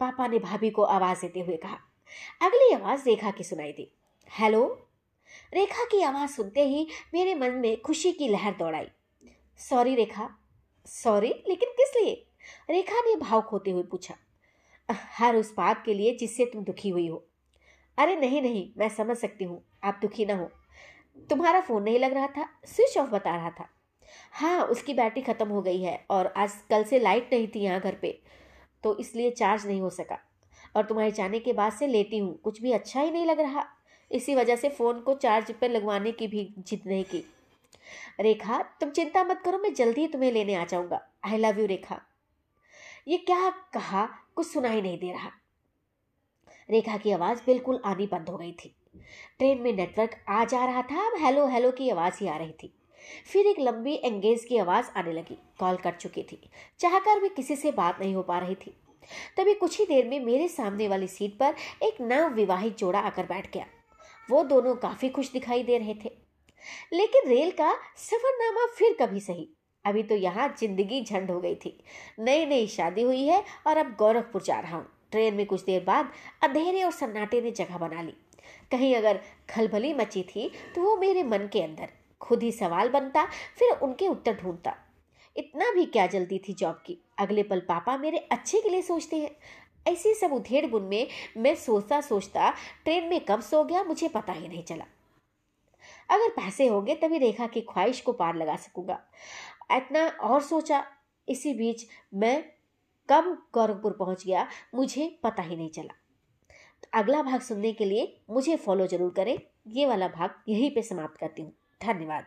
पापा ने भाभी को आवाज़ देते हुए कहा, अगली आवाज़ रेखा की सुनाई दी। हेलो रेखा की आवाज़ सुनते ही मेरे मन में खुशी की लहर दौड़ाई। सॉरी रेखा। सॉरी लेकिन किस लिए? रेखा ने भाव खोते हुए पूछा, हर उस बात के लिए जिससे तुम दुखी हुई हो। अरे नहीं नहीं, मैं समझ सकती हूँ, आप दुखी ना हो। तुम्हारा फ़ोन नहीं लग रहा था, स्विच ऑफ़ बता रहा था। हाँ उसकी बैटरी ख़त्म हो गई है और आज कल से लाइट नहीं थी यहाँ घर पे तो इसलिए चार्ज नहीं हो सका। और तुम्हारे जाने के बाद से लेटी हूँ, कुछ भी अच्छा ही नहीं लग रहा। इसी वजह से फ़ोन को चार्ज पर लगवाने की भी जिद नहीं की। रेखा, तुम चिंता मत करो, मैं जल्दी ही तुम्हें लेने आ जाऊँगा। I love you Rekha. ये क्या कहा? कुछ सुनाई नहीं दे रहा। रेखा की आवाज़ बिल्कुल आनी बंद हो गई थी। ट्रेन में नेटवर्क आ जा रहा था, अब हेलो हेलो की आवाज़ ही आ रही थी। फिर एक लंबी एंगेज की आवाज़ आने लगी, कॉल कट चुकी थी। चाहकर भी किसी से बात नहीं हो पा रही थी। तभी कुछ ही देर में मेरे सामने वाली सीट पर एक नव विवाहित जोड़ा आकर बैठ गया। वो दोनों काफ़ी खुश दिखाई दे रहे थे। लेकिन रेल का सफरनामा फिर कभी सही। अभी तो यहाँ ज़िंदगी झंड हो गई थी। नई नई शादी हुई है और अब गोरखपुर जा रहा हूँ। ट्रेन में कुछ देर बाद अंधेरे और सन्नाटे ने जगह बना ली। कहीं अगर खलबली मची थी तो वो मेरे मन के अंदर खुद ही सवाल बनता, फिर उनके उत्तर ढूंढता। इतना भी क्या जल्दी थी जॉब की? अगले पल पापा मेरे अच्छे के लिए सोचते हैं। ऐसी सब उधेड़ बुन में मैं सोचता सोचता ट्रेन में कब सो गया, मुझे पता ही नहीं चला। अगर पैसे हो गए, तभी रेखा की ख्वाहिश को पार लगा सकूँगा। इतना और सोचा। इसी बीच मैं कब गोरखपुर पहुँच गया, मुझे पता ही नहीं चला। तो अगला भाग सुनने के लिए मुझे फॉलो ज़रूर करें। ये वाला भाग यहीं पे समाप्त करती हूँ। धन्यवाद।